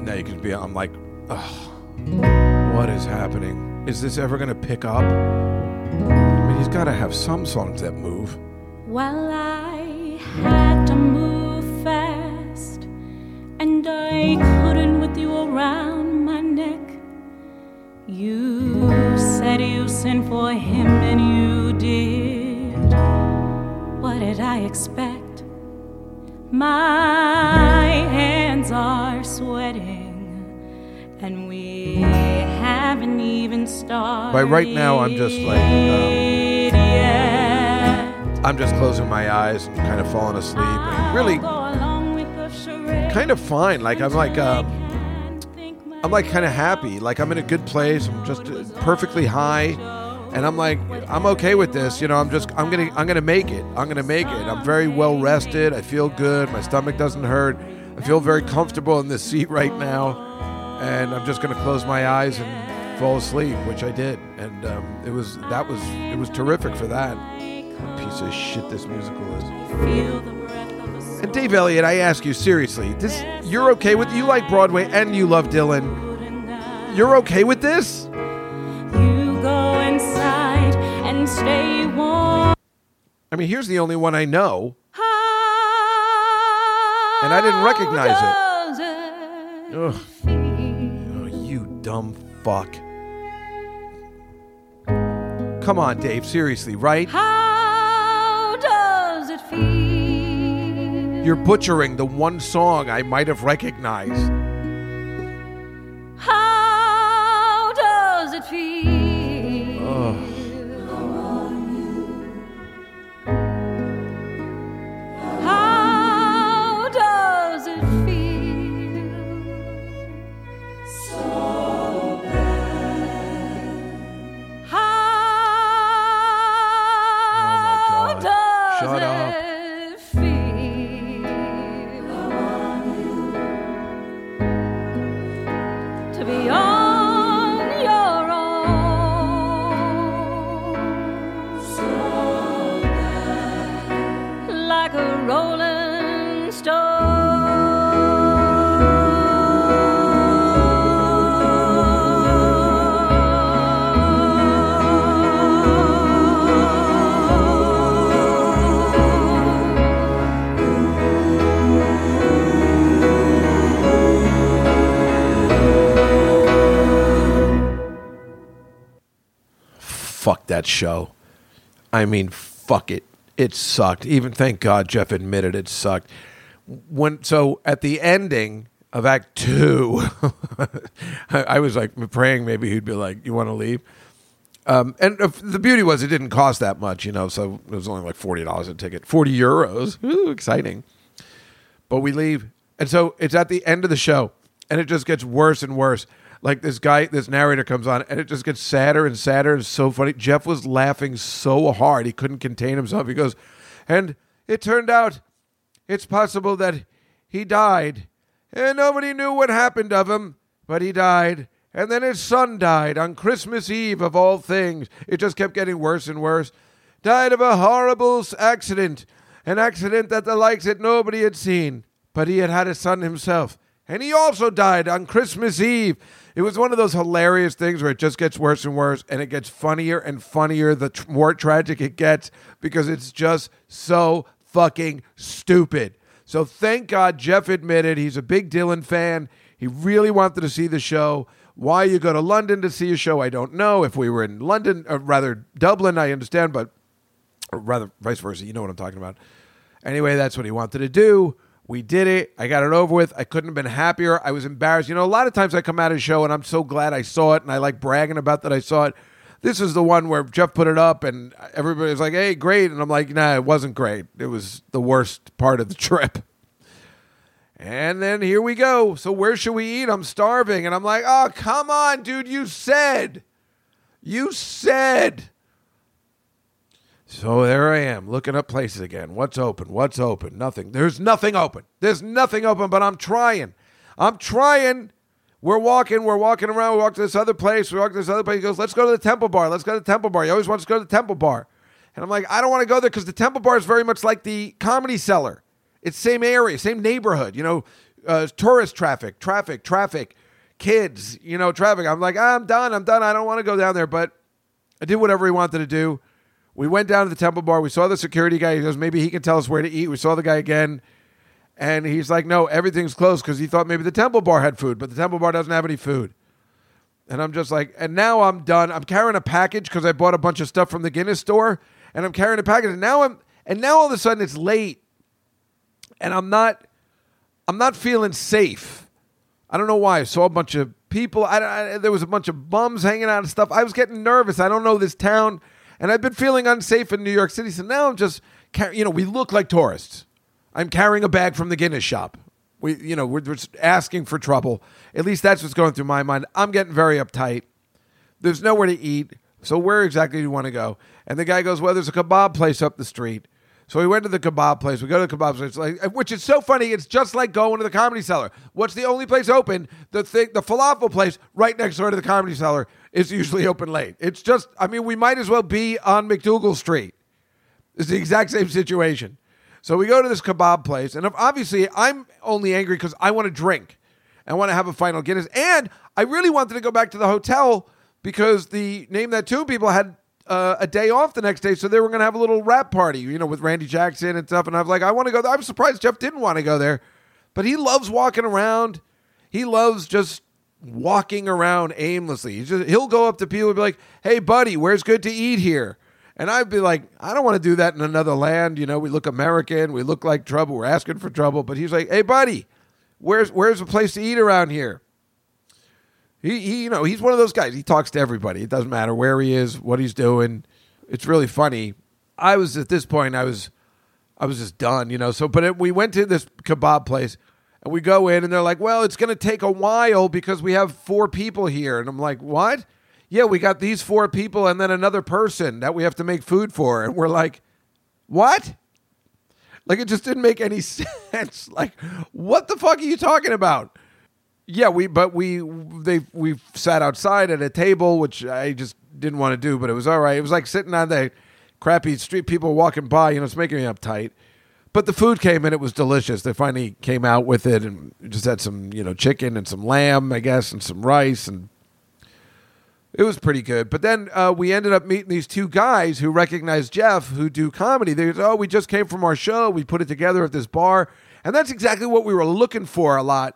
Now you can be, I'm like, ugh, what is happening? Is this ever going to pick up? I mean, he's got to have some songs that move. Well, I had to move fast, and I couldn't with you around my neck. You said you sent for him, and you did. What did I expect? My hands are sweating, and we haven't even started. By right now, I'm just like, um. I'm just closing my eyes and kind of falling asleep. And really, kind of fine. Like, I'm like, um, I'm like kind of happy. Like I'm in a good place. I'm just uh, perfectly high, and I'm like I'm okay with this. You know, I'm just I'm gonna I'm gonna make it. I'm gonna make it. I'm very well rested. I feel good. My stomach doesn't hurt. I feel very comfortable in this seat right now, and I'm just gonna close my eyes and fall asleep, which I did. And um, it was that was it was terrific for that. Piece of shit this musical is. And Dave Attell, I ask you seriously, this you're okay with you like Broadway and you love Dylan. You're okay with this? You go inside and stay warm. I mean, here's the only one I know. And I didn't recognize it. Ugh. Oh, you dumb fuck. Come on, Dave, seriously, right? You're butchering the one song I might have recognized. Fuck that show. I mean, fuck it. It sucked. Even thank God Jeff admitted it sucked. When so at the ending of Act Two, [LAUGHS] I, I was like praying maybe he'd be like, "You want to leave?" Um, and the beauty was it didn't cost that much, you know. So it was only like forty dollars a ticket, forty euros. [LAUGHS] Ooh, exciting! But we leave, and so it's at the end of the show, and it just gets worse and worse. Like this guy, this narrator comes on, and it just gets sadder and sadder. and so funny. Jeff was laughing so hard he couldn't contain himself. He goes, and it turned out it's possible that he died, and nobody knew what happened of him, but he died. And then his son died on Christmas Eve, of all things. It just kept getting worse and worse. Died of a horrible accident, an accident that the likes that nobody had seen. But he had had a son himself, and he also died on Christmas Eve. It was one of those hilarious things where it just gets worse and worse, and it gets funnier and funnier the tr- more tragic it gets because it's just so fucking stupid. So thank God Jeff admitted he's a big Dylan fan. He really wanted to see the show. Why you go to London to see a show, I don't know. If we were in London, or rather Dublin, I understand, but rather vice versa. You know what I'm talking about. Anyway, that's what he wanted to do. We did it. I got it over with. I couldn't have been happier. I was embarrassed. You know, a lot of times I come out of a show and I'm so glad I saw it and I like bragging about that I saw it. This is the one where Jeff put it up and everybody was like, hey, great. And I'm like, nah, it wasn't great. It was the worst part of the [LAUGHS] trip. And then here we go. So where should we eat? I'm starving. And I'm like, oh, come on, dude. You said. You said. So there I am, looking up places again. What's open? What's open? Nothing. There's nothing open. There's nothing open, but I'm trying. I'm trying. We're walking, we're walking around, we walk to this other place, we walk to this other place. He goes, Let's go to the Temple Bar. Let's go to the Temple Bar. He always wants to go to the Temple Bar. And I'm like, I don't want to go there because the Temple Bar is very much like the comedy cellar. It's same area, same neighborhood, you know, uh, tourist traffic, traffic, traffic, kids, you know, traffic. I'm like, I'm done, I'm done. I don't want to go down there, but I did whatever he wanted to do. We went down to the Temple Bar. We saw the security guy. He goes, maybe he can tell us where to eat. We saw the guy again. And he's like, no, everything's closed because he thought maybe the Temple Bar had food, but the Temple Bar doesn't have any food. And I'm just like, and now I'm done. I'm carrying a package because I bought a bunch of stuff from the Guinness store, and I'm carrying a package. And now I'm, and now all of a sudden it's late, and I'm not, I'm not feeling safe. I don't know why. I saw a bunch of people. I, I, there was a bunch of bums hanging out and stuff. I was getting nervous. I don't know this town, and I've been feeling unsafe in New York City. So now I'm just, you know, we look like tourists. I'm carrying a bag from the Guinness shop. We, you know, we're, we're just asking for trouble. At least that's what's going through my mind. I'm getting very uptight. There's nowhere to eat. So where exactly do you want to go? And the guy goes, well, there's a kebab place up the street. So we went to the kebab place. We go to the kebab place, like, which is so funny. It's just like going to the comedy cellar. What's the only place open? The thing, the falafel place right next door to the comedy cellar is usually open late. It's just, I mean, we might as well be on MacDougal Street. It's the exact same situation. So we go to this kebab place, and obviously I'm only angry because I want to drink. I want to have a final Guinness, and I really wanted to go back to the hotel because the name that two people had uh, a day off the next day, so they were going to have a little rap party, you know, with Randy Jackson and stuff. And I was like, I want to go. There. I'm surprised Jeff didn't want to go there, but he loves walking around. He loves just walking around aimlessly. Just, he'll go up to people and be like, "Hey, buddy, where's good to eat here?" And I'd be like, I don't want to do that in another land. You know, we look American, we look like trouble, we're asking for trouble. But he's like, hey, buddy, where's where's a place to eat around here? He, he, you know, he's one of those guys. He talks to everybody. It doesn't matter where he is, what he's doing. It's really funny. I was at this point, I was, I was just done, you know. So, but it, we went to this kebab place, and we go in, and they're like, "Well, it's going to take a while because we have four people here." And I'm like, "What?" yeah, we got these four people and then another person that we have to make food for. And we're like, what? Like, it just didn't make any [LAUGHS] sense. Like, what the fuck are you talking about? Yeah, we, but we, they, we sat outside at a table, which I just didn't want to do, but it was all right. It was like sitting on the crappy street, people walking by, you know, it's making me uptight. But the food came and it was delicious. They finally came out with it and just had some, you know, chicken and some lamb, I guess, and some rice and it was pretty good. But then uh, we ended up meeting these two guys who recognized Jeff who do comedy. They go, oh, we just came from our show. We put it together at this bar. And that's exactly what we were looking for a lot.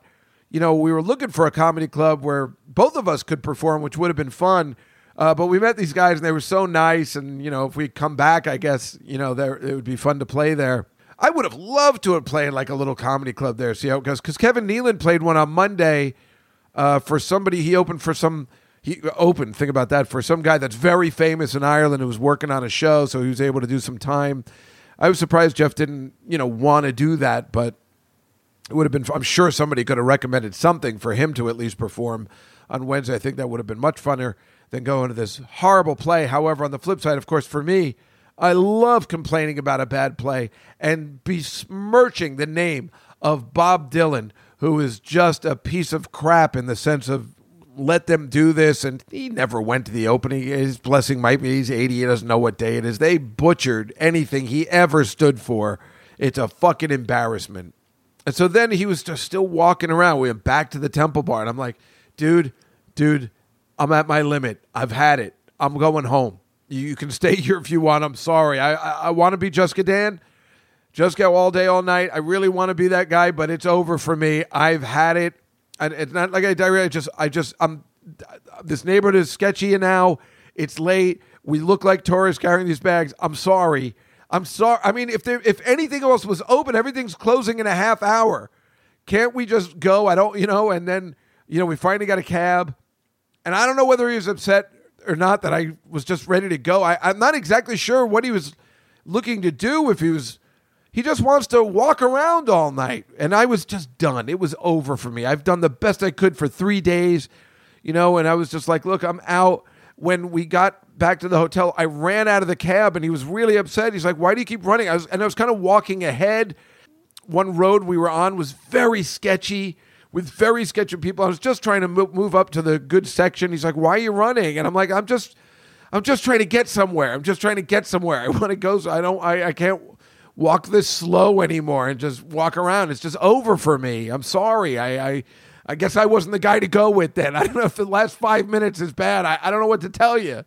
You know, we were looking for a comedy club where both of us could perform, which would have been fun. Uh, but we met these guys and they were so nice. And, you know, if we come back, I guess, you know, there it would be fun to play there. I would have loved to have played like a little comedy club there. See how it goes? Because Kevin Nealon played one on Monday uh, for somebody. He opened for some. He opened. Think about that for some guy that's very famous in Ireland who was working on a show, so he was able to do some time. I was surprised Jeff didn't, you know, want to do that, but it would have been. I'm sure somebody could have recommended something for him to at least perform on Wednesday. I think that would have been much funner than going to this horrible play. However, on the flip side, of course, for me, I love complaining about a bad play and besmirching the name of Bob Dylan, who is just a piece of crap in the sense of let them do this. And he never went to the opening. His blessing might be he's 80. He doesn't know what day it is. They butchered anything he ever stood for. It's a fucking embarrassment. And so then he was just still walking around. We went back to the Temple Bar. And I'm like, dude, dude, I'm at my limit. I've had it. I'm going home. You can stay here if you want. I'm sorry. I I, I want to be Juskadan. Just go all day, all night. I really want to be that guy, but it's over for me. I've had it, and it's not like I diarrhea. I just, I just, I'm. This neighborhood is sketchy now. It's late. We look like tourists carrying these bags. I'm sorry. I'm sorry. I mean, if there, if anything else was open, everything's closing in a half hour. Can't we just go? I don't, you know. And then, you know, we finally got a cab. And I don't know whether he was upset or not that I was just ready to go. I, I'm not exactly sure what he was looking to do. If he was, he just wants to walk around all night. And I was just done. It was over for me. I've done the best I could for three days, you know, and I was just like, look, I'm out. When we got back to the hotel, I ran out of the cab and he was really upset. He's like, why do you keep running? I was, and I was kind of walking ahead. One road we were on was very sketchy with very sketchy people. I was just trying to move up to the good section. He's like, "Why are you running?" And I'm like, "I'm just, I'm just trying to get somewhere. I'm just trying to get somewhere. [LAUGHS] I want to go. So I don't. I, I can't walk this slow anymore and just walk around. It's just over for me. I'm sorry. I, I, I guess I wasn't the guy to go with then. [LAUGHS] I don't know if the last five minutes is bad. I, I don't know what to tell you."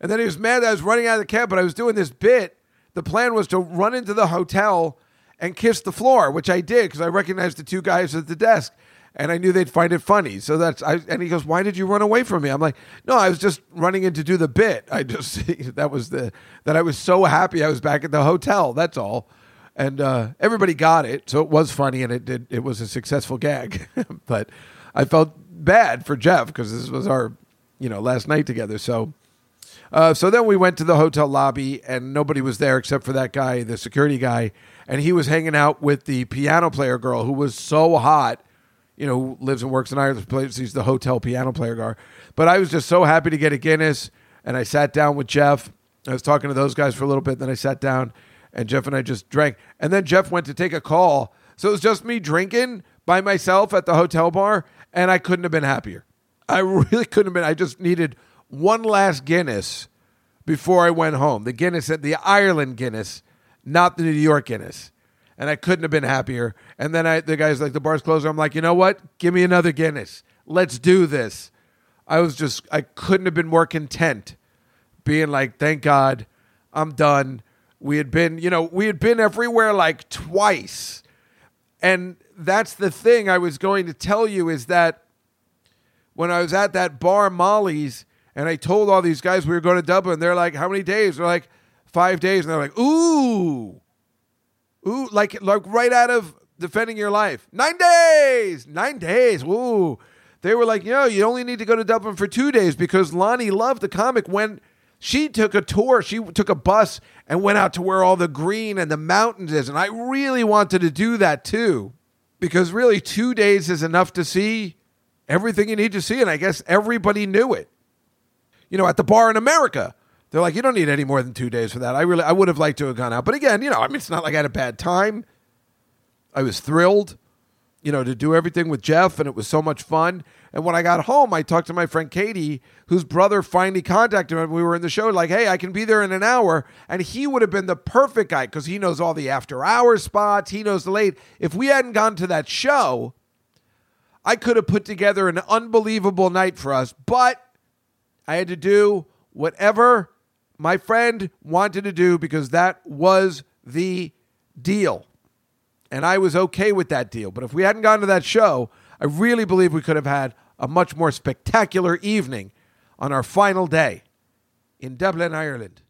And then he was mad that I was running out of the cab, but I was doing this bit. The plan was to run into the hotel and kiss the floor, which I did because I recognized the two guys at the desk and I knew they'd find it funny. So that's I and he goes, "Why did you run away from me?" I'm like, "No, I was just running in to do the bit. I just [LAUGHS] that was the that I was so happy I was back at the hotel. That's all." And uh, everybody got it, so it was funny and it did it was a successful gag. [LAUGHS] but I felt bad for Jeff because this was our you know last night together. So. Uh, so then we went to the hotel lobby and nobody was there except for that guy, the security guy, and he was hanging out with the piano player girl who was so hot. You know, lives and works in Ireland. Plays, the hotel piano player guy. But I was just so happy to get a Guinness, and I sat down with Jeff. I was talking to those guys for a little bit. Then I sat down, and Jeff and I just drank. And then Jeff went to take a call, so it was just me drinking by myself at the hotel bar, and I couldn't have been happier. I [LAUGHS] really couldn't have been. I just needed one last Guinness before I went home. The Guinness, at the Ireland Guinness, not the New York Guinness. And I couldn't have been happier. And then I, the guy's like, the bar's closed. I'm like, you know what? Give me another Guinness. Let's do this. I was just, I couldn't have been more content being like, thank God, I'm done. We had been, you know, we had been everywhere like twice. And that's the thing I was going to tell you is that when I was at that bar, Molly's, and I told all these guys we were going to Dublin, they're like, how many days? They're like, five days, and they're like, ooh, ooh, like like right out of defending your life. Nine days, nine days. Ooh, they were like, yo, you only need to go to Dublin for two days because Loni Love the comic when she took a tour. She took a bus and went out to where all the green and the mountains is, and I really wanted to do that too, because really two days is enough to see everything you need to see, and I guess everybody knew it. You know, at the bar in America, they're like, you don't need any more than two days for that. I really, I would have liked to have gone out, but again, you know, I mean, it's not like I had a bad time. I was thrilled, you know, to do everything with Jeff, and it was so much fun. And when I got home, I talked to my friend Katie, whose brother finally contacted me. We were in the show, like, hey, I can be there in an hour. And he would have been the perfect guy because he knows all the after hours spots, he knows the late. If we hadn't gone to that show, I could have put together an unbelievable night for us, but I had to do whatever my friend wanted to do because that was the deal. And I was okay with that deal. But if we hadn't gone to that show, I really believe we could have had a much more spectacular evening on our final day in Dublin, Ireland.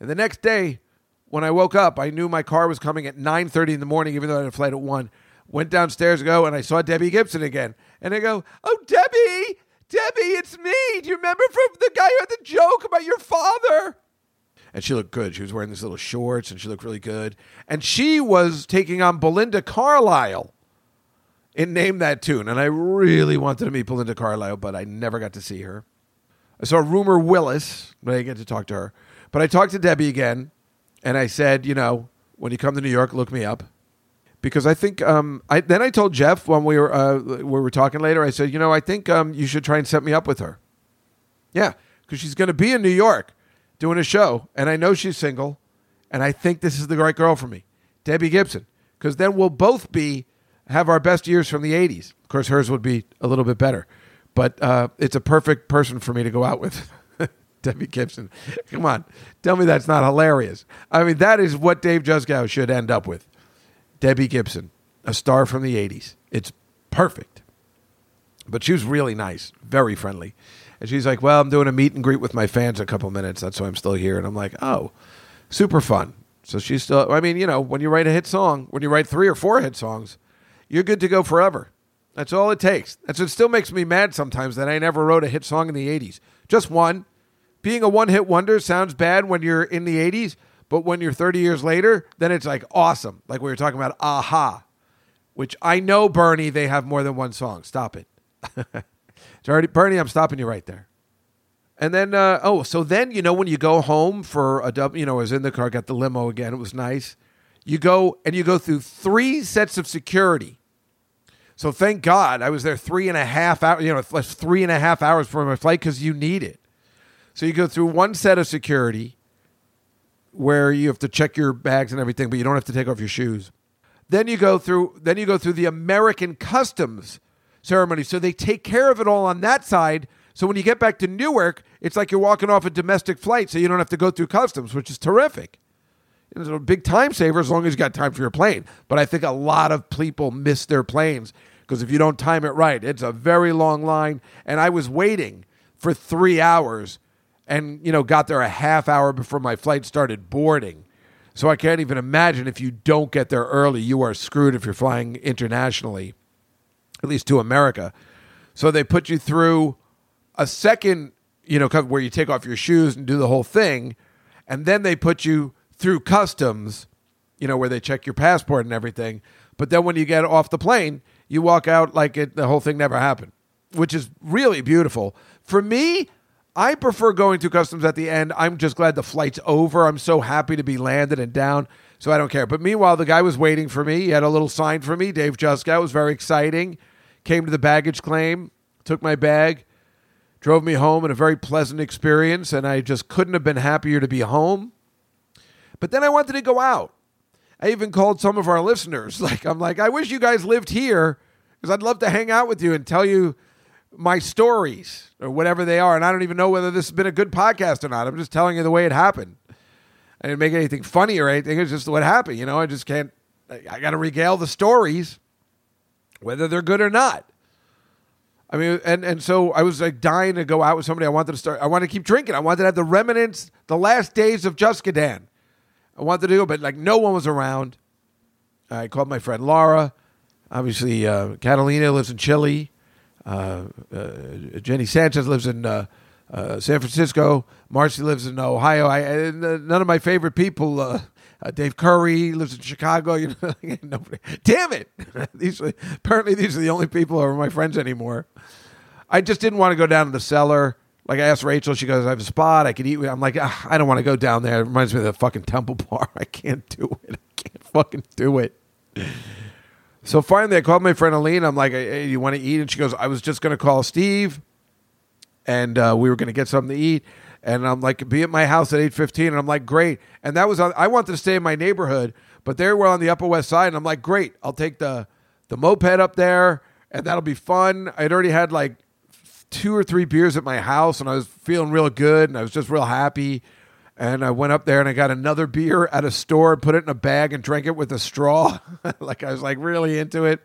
And the next day, when I woke up, I knew my car was coming at 9.30 in the morning, even though I had a flight at 1. Went downstairs to go, and I saw Debbie Gibson again. And I go, oh, Debbie, Debbie, it's me. Do you remember from the guy who had the joke about your father? And she looked good. She was wearing these little shorts, and she looked really good. And she was taking on Belinda Carlisle in Name That Tune. And I really wanted to meet Belinda Carlisle, but I never got to see her. I saw Rumor Willis, but I didn't get to talk to her. But I talked to Debbie again, and I said, you know, when you come to New York, look me up. Because I think, um, I, then I told Jeff when we were, uh, we were talking later, I said, you know, I think um, you should try and set me up with her. Yeah, because she's going to be in New York doing a show, and I know she's single, and I think this is the right girl for me, Debbie Gibson. Because then we'll both be have our best years from the '80s. Of course, hers would be a little bit better, but uh, it's a perfect person for me to go out with. [LAUGHS] Debbie Gibson. Come on. Tell me that's not hilarious. I mean, that is what Dave Juskow should end up with. Debbie Gibson, a star from the 80s. It's perfect. But she was really nice, very friendly. And she's like, Well, I'm doing a meet and greet with my fans a couple minutes. That's why I'm still here. And I'm like, Oh, super fun. So she's still, I mean, you know, when you write a hit song, when you write three or four hit songs, you're good to go forever. That's all it takes. That's what still makes me mad sometimes that I never wrote a hit song in the 80s. Just one being a one hit wonder sounds bad when you're in the 80s, but when you're 30 years later, then it's like awesome. Like we were talking about Aha, which I know, Bernie, they have more than one song. Stop it. [LAUGHS] it's already, Bernie, I'm stopping you right there. And then, uh, oh, so then, you know, when you go home for a dub, you know, I was in the car, got the limo again. It was nice. You go and you go through three sets of security. So thank God I was there three and a half hours, you know, three and a half hours before my flight because you need it. So you go through one set of security where you have to check your bags and everything, but you don't have to take off your shoes. Then you go through then you go through the American customs ceremony. So they take care of it all on that side. So when you get back to Newark, it's like you're walking off a domestic flight, so you don't have to go through customs, which is terrific. It's a big time saver as long as you got time for your plane. But I think a lot of people miss their planes because if you don't time it right, it's a very long line. And I was waiting for three hours and you know got there a half hour before my flight started boarding. So I can't even imagine if you don't get there early, you are screwed if you're flying internationally, at least to America. So they put you through a second, you know, where you take off your shoes and do the whole thing, and then they put you through customs, you know, where they check your passport and everything. But then when you get off the plane, you walk out like it, the whole thing never happened, which is really beautiful. For me, I prefer going to customs at the end. I'm just glad the flight's over. I'm so happy to be landed and down, so I don't care. But meanwhile, the guy was waiting for me. He had a little sign for me. Dave Juskow was very exciting. Came to the baggage claim, took my bag, drove me home in a very pleasant experience, and I just couldn't have been happier to be home. But then I wanted to go out. I even called some of our listeners. [LAUGHS] Like I'm like, I wish you guys lived here because I'd love to hang out with you and tell you my stories or whatever they are. And I don't even know whether this has been a good podcast or not. I'm just telling you the way it happened. I didn't make anything funny or anything. It's just what happened. You know, I just can't, I got to regale the stories, whether they're good or not. I mean, and, and so I was like dying to go out with somebody. I wanted to start, I wanted to keep drinking. I wanted to have the remnants, the last days of Juskadan. I wanted to do it, but like no one was around. I called my friend Laura. Obviously, uh, Catalina lives in Chile. Uh, uh, Jenny Sanchez lives in uh, San Francisco. Marcy lives in Ohio. I, none of my favorite people. Uh, Dave Curry lives in Chicago. You know, [LAUGHS] nobody. Damn it! [LAUGHS] these are, apparently these are the only people who are my friends anymore. I just didn't want to go down to the cellar. Like I asked Rachel, she goes, "I have a spot. I could eat." I'm like, ah, I don't want to go down there. It reminds me of the fucking Temple Bar. [LAUGHS] I can't do it. I can't fucking do it. So finally, I called my friend Aline. I'm like, hey, you want to eat? And she goes, I was just going to call Steve, and uh, we were going to get something to eat. And I'm like, be at my house at 8:15. And I'm like, great. And that was on, I wanted to stay in my neighborhood, but they were on the Upper West Side. And I'm like, great. I'll take the the moped up there, and that'll be fun. I'd already had like two or three beers at my house, and I was feeling real good, and I was just real happy. And I went up there and I got another beer at a store put it in a bag and drank it with a straw. [LAUGHS] like I was like really into it.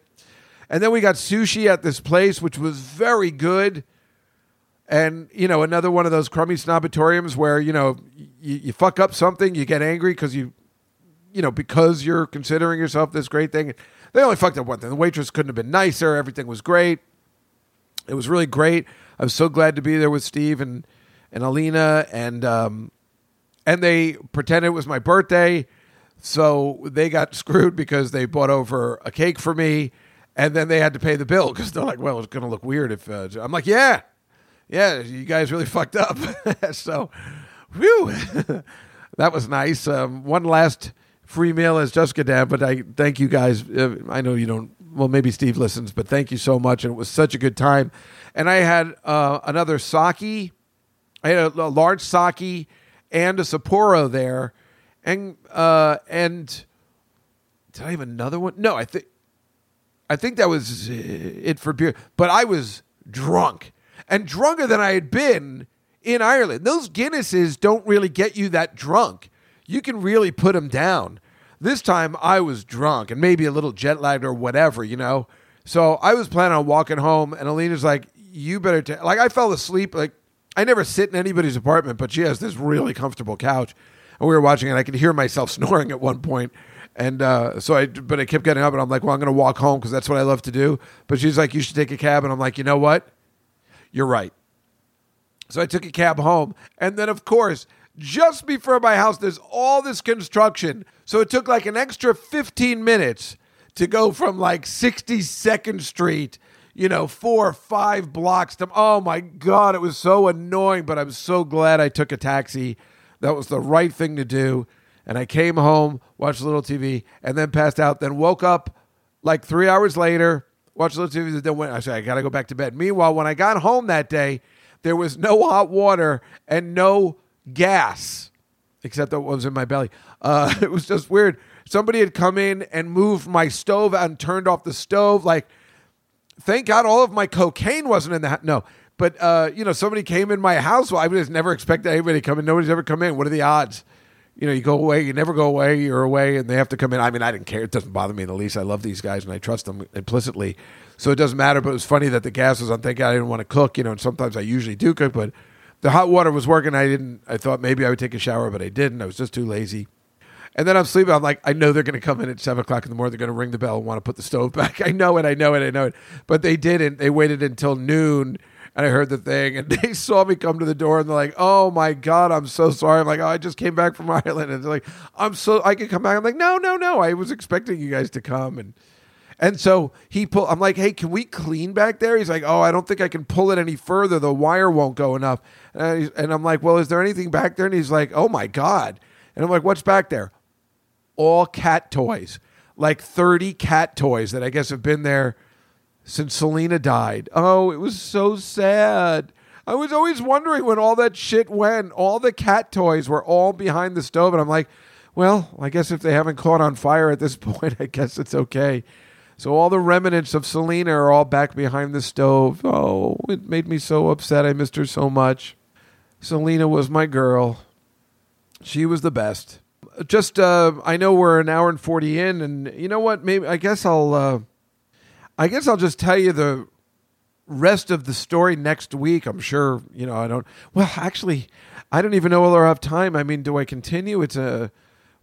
And then we got sushi at this place, which was very good. And, you know, another one of those crummy snobatoriums where, you know, you, you fuck up something, you get angry because you, you know, because you're considering yourself this great thing. They only fucked up one thing. The waitress couldn't have been nicer. Everything was great. It was really great. I was so glad to be there with Steve and, and Alina. And, um, and they pretended it was my birthday. So they got screwed because they bought over a cake for me and then they had to pay the bill because they're like, well, it's going to look weird if uh, I'm like, yeah, yeah, you guys really fucked up. [LAUGHS] so, whew, [LAUGHS] that was nice. Um, one last free meal as Juskadan, but I thank you guys. Uh, I know you don't. Well, maybe Steve listens, but thank you so much, and it was such a good time. And I had uh, another sake. I had a, a large sake and a Sapporo there, and uh, and did I have another one? No, I think I think that was it for beer. But I was drunk and drunker than I had been in Ireland. Those Guinnesses don't really get you that drunk. You can really put them down. This time I was drunk and maybe a little jet lagged or whatever, you know. So I was planning on walking home, and Alina's like, "You better take." Like I fell asleep. Like I never sit in anybody's apartment, but she has this really comfortable couch, and we were watching, and I could hear myself [LAUGHS] snoring at one point. And uh, so I, but I kept getting up, and I'm like, well, I'm going to walk home because that's what I love to do. But she's like, you should take a cab, and I'm like, you know what? You're right. So I took a cab home, and then of course, just before my house, there's all this construction. So it took like an extra 15 minutes to go from like 62nd Street, you know, four or five blocks to. Oh my God, it was so annoying, but I'm so glad I took a taxi. That was the right thing to do and I came home, watched a little TV, and then passed out. Then woke up like three hours later, watched a little TV, and then went. I said, I got to go back to bed. Meanwhile, when I got home that day, there was no hot water and no gas, except that was in my belly. Uh, [LAUGHS] it was just weird. Somebody had come in and moved my stove and turned off the stove. Like, thank God all of my cocaine wasn't in that. No, but uh, you know, somebody came in my house. Well, I was never expected anybody to come in. Nobody's ever come in. What are the odds? you know, you go away, you never go away, you're away, and they have to come in. I mean, I didn't care. It doesn't bother me in the least. I love these guys and I trust them implicitly. So it doesn't matter. But it was funny that the gas was on. Thank God I didn't want to cook, you know, and sometimes I usually do cook, but the hot water was working. I didn't, I thought maybe I would take a shower, but I didn't. I was just too lazy. And then I'm sleeping. I'm like, I know they're going to come in at seven o'clock in the morning. They're going to ring the bell and want to put the stove [LAUGHS] back. I know it. I know it. I know it. But they didn't. They waited until noon and I heard the thing, and [LAUGHS] they saw me come to the door, and they're like, "Oh my god, I'm so sorry." I'm like, "Oh, I just came back from [LAUGHS] Ireland," and they're like, "I'm so I can come back." I'm like, "No, no, no, I was expecting you guys to come," and and so he pull. I'm like, "Hey, can we clean back there?" He's like, "Oh, I don't think I can pull it any further. The wire won't go enough." And, and I'm like, "Well, is there anything back there?" And he's like, "Oh my god," and I'm like, "What's back there?" All cat toys, like 30 cat toys that I guess have been there since Selena died. Oh, it was so sad. I was always wondering when all that shit went. All the cat toys were all behind the stove, and I'm like, well, I guess if they haven't caught on fire at this [LAUGHS] point, I guess it's okay. So all the remnants of Selena are all back behind the stove. Oh, it made me so upset. I missed her so much. Selena was my girl. She was the best. Just, uh, I know we're an hour and 40 in, and you know what? Maybe, I guess I'll, uh, I guess I'll just tell you the rest of the story next week. I'm sure, you know, I don't. Well, actually, I don't even know whether I have time. I mean, do I continue? It's a.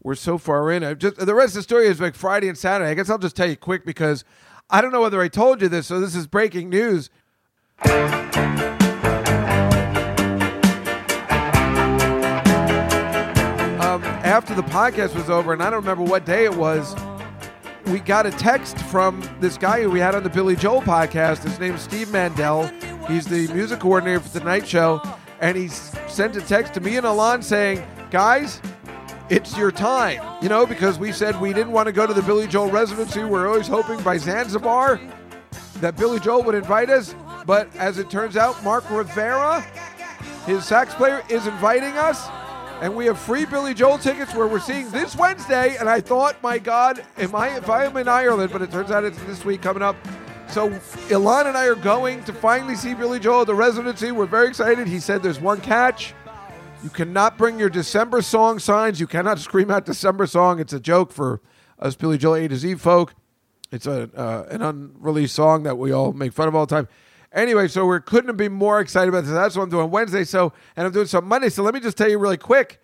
We're so far in. I just the rest of the story is like Friday and Saturday. I guess I'll just tell you quick because I don't know whether I told you this. So this is breaking news. After the podcast was over, and I don't remember what day it was we got a text from this guy who we had on the Billy Joel podcast. His name is Steve Mandel. He's the music coordinator for the night show. And he sent a text to me and Ilan saying, Guys, it's your time. You know, because we said we didn't want to go to the Billy Joel residency. We're always hoping by Zanzibar that Billy Joel would invite us. But as it turns out, Mark Rivera, his sax player, is inviting us and we have free Billy Joel tickets where we're seeing this Wednesday. And I thought, my God, am I if I am in Ireland? But it turns out it's this week coming up. So Ilan and I are going to finally see Billy Joel at the residency. We're very excited. He said there's one catch. You cannot bring your December song signs. You cannot [LAUGHS] scream out December song. It's a joke for us Billy Joel A to Z folk. It's a uh, an unreleased song that we all make fun of all the time. Anyway, so we couldn't be more excited about this. That's what I'm doing Wednesday. So and I'm doing some Monday. So let me just tell you really quick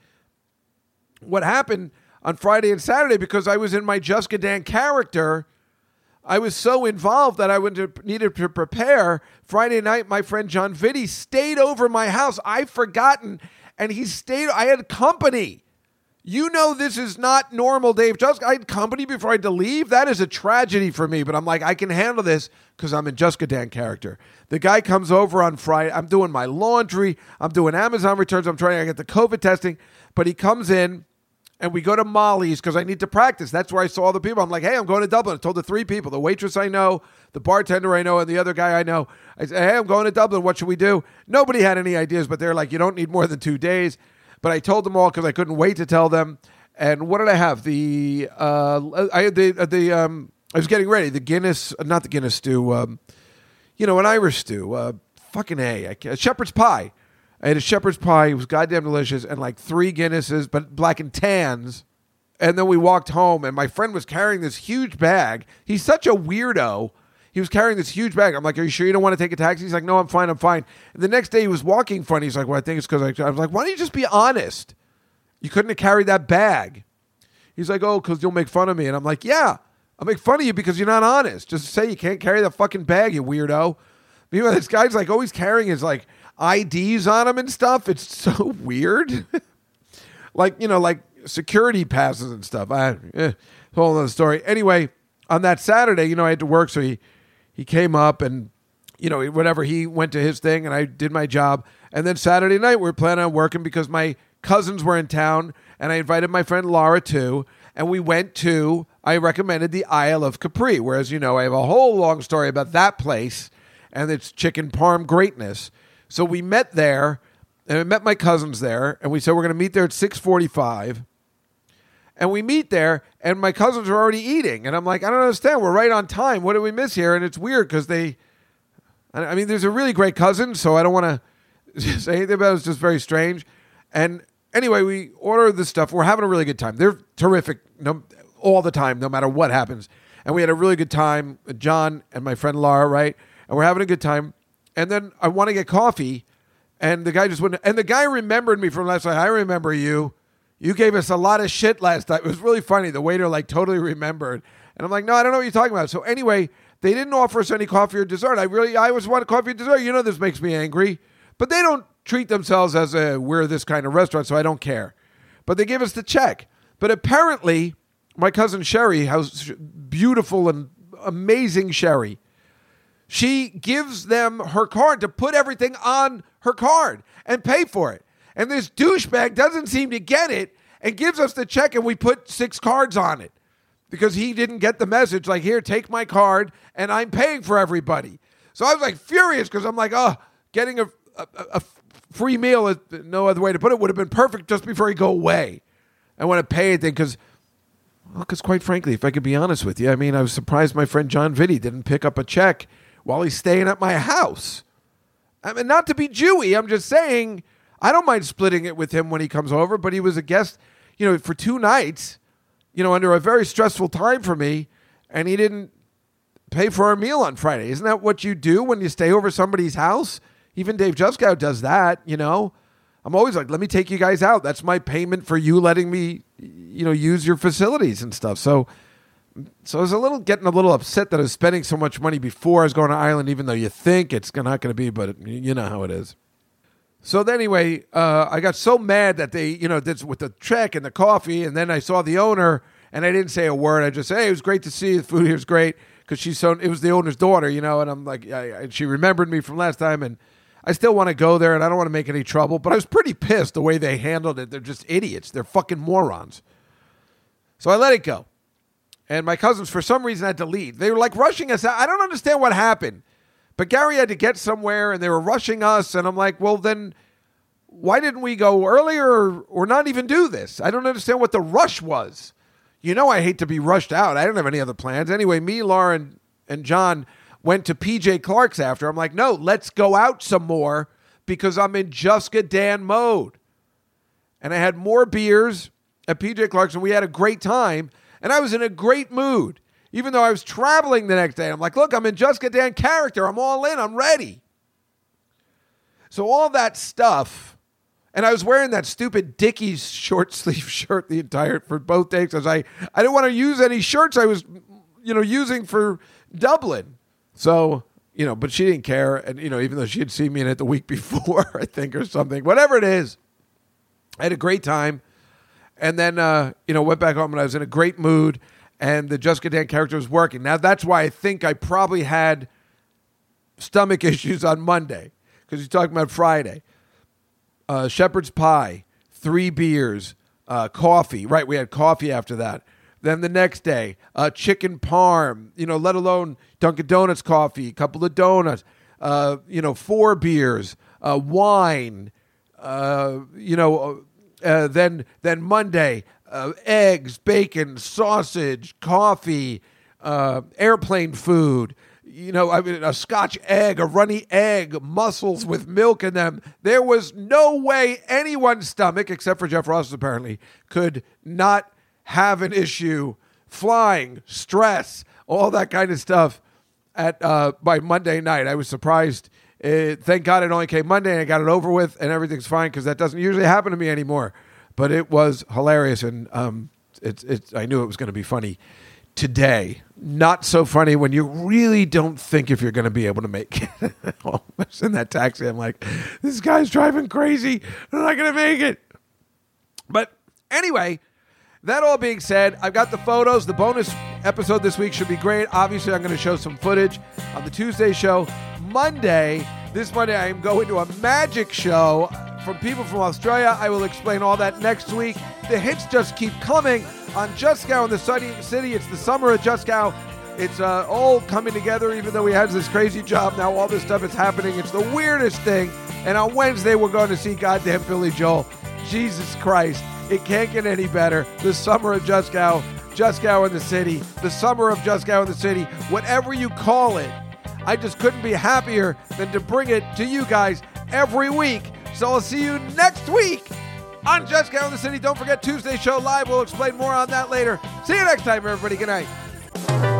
what happened on Friday and Saturday because I was in my Juskadan character. I was so involved that I have needed to prepare. Friday night, my friend John Vitti stayed over my house. I've forgotten, and he stayed. I had company. You know this is not normal, Dave. Just I had company before I had to leave. That is a tragedy for me. But I'm like, I can handle this because I'm in Juskadan character. The guy comes over on Friday. I'm doing my laundry. I'm doing Amazon returns. I'm trying to get the COVID testing. But he comes in and we go to Molly's because I need to practice. That's where I saw the people. I'm like, hey, I'm going to Dublin. I told the three people the waitress I know, the bartender I know, and the other guy I know. I said, hey, I'm going to Dublin. What should we do? Nobody had any ideas, but they're like, you don't need more than two days. But I told them all because I couldn't wait to tell them. And what did I have? The uh, I had the uh, the um, I was getting ready. The Guinness, uh, not the Guinness stew. Um, you know, an Irish stew. Uh, fucking a, can't- shepherd's pie. I had a shepherd's pie. It was goddamn delicious, and like three Guinnesses, but black and tans. And then we walked home, and my friend was carrying this huge bag. He's such a weirdo. He was carrying this huge bag. I'm like, "Are you sure you don't want to take a taxi?" He's like, "No, I'm fine. I'm fine." And the next day, he was walking funny. He's like, "Well, I think it's because I." I was like, "Why don't you just be honest? You couldn't have carried that bag." He's like, "Oh, because you'll make fun of me." And I'm like, "Yeah, I'll make fun of you because you're not honest. Just say you can't carry that fucking bag, you weirdo." Meanwhile, this guy's like always carrying his like IDs on him and stuff. It's [LAUGHS] so weird. [LAUGHS] like you know, like security passes and stuff. I eh, whole other story. Anyway, on that Saturday, you know, I had to work, so he he came up and you know whatever he went to his thing, and I did my job. And then Saturday night, we were planning on working because my cousins were in town, and I invited my friend Laura too, and we went to. I recommended the Isle of Capri, whereas you know I have a whole long story about that place and its chicken parm greatness. So we met there, and I met my cousins there, and we said we're going to meet there at six forty-five. And we meet there, and my cousins are already eating, and I'm like, I don't understand. We're right on time. What did we miss here? And it's weird because they, I mean, there's a really great cousin, so I don't want to [LAUGHS] say anything about it. It's just very strange. And anyway, we order the stuff. We're having a really good time. They're terrific, no, all the time, no matter what happens. And we had a really good time, John and my friend Laura, right? And we're having a good time. And then I want to get coffee, and the guy just wouldn't. And the guy remembered me from last night. I remember you. You gave us a lot of shit last night. It was really funny. The waiter like totally remembered, and I'm like, no, I don't know what you're talking about. So anyway, they didn't offer us any coffee or dessert. I really, I always wanted coffee or dessert. You know, this makes me angry, but they don't treat themselves as a we're this kind of restaurant, so I don't care. But they give us the check. But apparently, my cousin Sherry, has beautiful and amazing Sherry, she gives them her card to put everything on her card and pay for it. And this douchebag doesn't seem to get it and gives us the check and we put six cards on it because he didn't get the message like, here, take my card and I'm paying for everybody. So I was like furious because I'm like, oh, getting a, a, a free meal, is no other way to put it, would have been perfect just before he go away. I want to pay anything because well, because quite frankly, if I could be honest with you, I mean, I was surprised my friend John Vitti didn't pick up a check while he's staying at my house. I mean, not to be Jewy, I'm just saying I don't mind splitting it with him when he comes over, but he was a guest, you know, for two nights, you know, under a very stressful time for me, and he didn't pay for our meal on Friday. Isn't that what you do when you stay over somebody's house? Even Dave Juskow does that, you know. I'm always like, let me take you guys out. That's my payment for you letting me, you know, use your facilities and stuff. So, so I was a little getting a little upset that I was spending so much money before I was going to Ireland, even though you think it's not going to be, but you know how it is. So then anyway, uh, I got so mad that they, you know, did with the check and the coffee, and then I saw the owner, and I didn't say a word. I just said, "Hey, it was great to see you. The food here is great." Because she's so, it was the owner's daughter, you know, and I'm like, I, I, she remembered me from last time, and I still want to go there, and I don't want to make any trouble. But I was pretty pissed the way they handled it. They're just idiots. They're fucking morons. So I let it go. And my cousins, for some reason, had to leave. They were like rushing us out. I don't understand what happened. But Gary had to get somewhere and they were rushing us. And I'm like, well, then why didn't we go earlier or, not even do this? I don't understand what the rush was. You know, I hate to be rushed out. I don't have any other plans. Anyway, me, Lauren, and John went to PJ Clarke's after. I'm like, no, let's go out some more because I'm in Juskadan mode. and I had more beers at PJ Clarke's, and we had a great time, and I was in a great mood. Even though I was traveling the next day, I'm like, look, I'm in Juskadan character. I'm all in. I'm ready. So all that stuff, and I was wearing that stupid Dickies short sleeve [LAUGHS] shirt the entire for both days because I I didn't want to use any shirts I was you know using for Dublin. So you know, but she didn't care, and you know, even though she had seen me in it the week [LAUGHS] before, I think or something, whatever it is, I had a great time, and then uh, you know went back home and I was in a great mood, and the Juskadan character was working. Now that's why I think I probably had stomach [LAUGHS] issues on Monday because you're talking about Friday. Uh, shepherd's pie, three beers, uh, coffee. Right, we had coffee after that. Then the next day, uh, chicken parm. You know, let alone Dunkin' Donuts coffee, a couple of donuts. Uh, you know, four beers, uh, wine. Uh, you know, then then Monday, uh, eggs, bacon, sausage, coffee, uh, airplane food. You know, I mean, a Scotch egg, a runny egg, mussels with milk in them. There was no way anyone's stomach, except for Jeff Ross apparently, could not have an issue. Flying, stress, all that kind of stuff. At uh, by Monday night, I was surprised. Uh, thank God it only came Monday and I got it over with and everything's fine because that doesn't usually happen to me anymore. But it was hilarious and um, it's it's. I knew it was going to be funny today. Not so funny when you really don't think if you're going to be able to make it. [LAUGHS] In that taxi. I'm like, this guy's driving crazy. I'm not going to make it. But anyway, that all being said, I've got the photos. The bonus episode this week should be great. Obviously, I'm going to show some footage on the Tuesday show. Monday, this Monday, I am going to a magic show from people from Australia. I will explain all that next week. The hits just keep coming on Juskow in the sunny city. It's the summer of Juskow. It's uh, all coming together, even though he has this crazy job. Now all this stuff is happening. It's the weirdest thing. And on Wednesday, we're going to see goddamn Billy Joel. Jesus Christ. It can't get any better. The summer of Juskow, Juskow in the city, the summer of Juskow in the city, whatever you call it. I just couldn't be happier than to bring it to you guys every week. So I'll see you next week on Juskow in the City. Don't forget Tuesday show live. We'll explain more on that later. See you next time, everybody. Good night.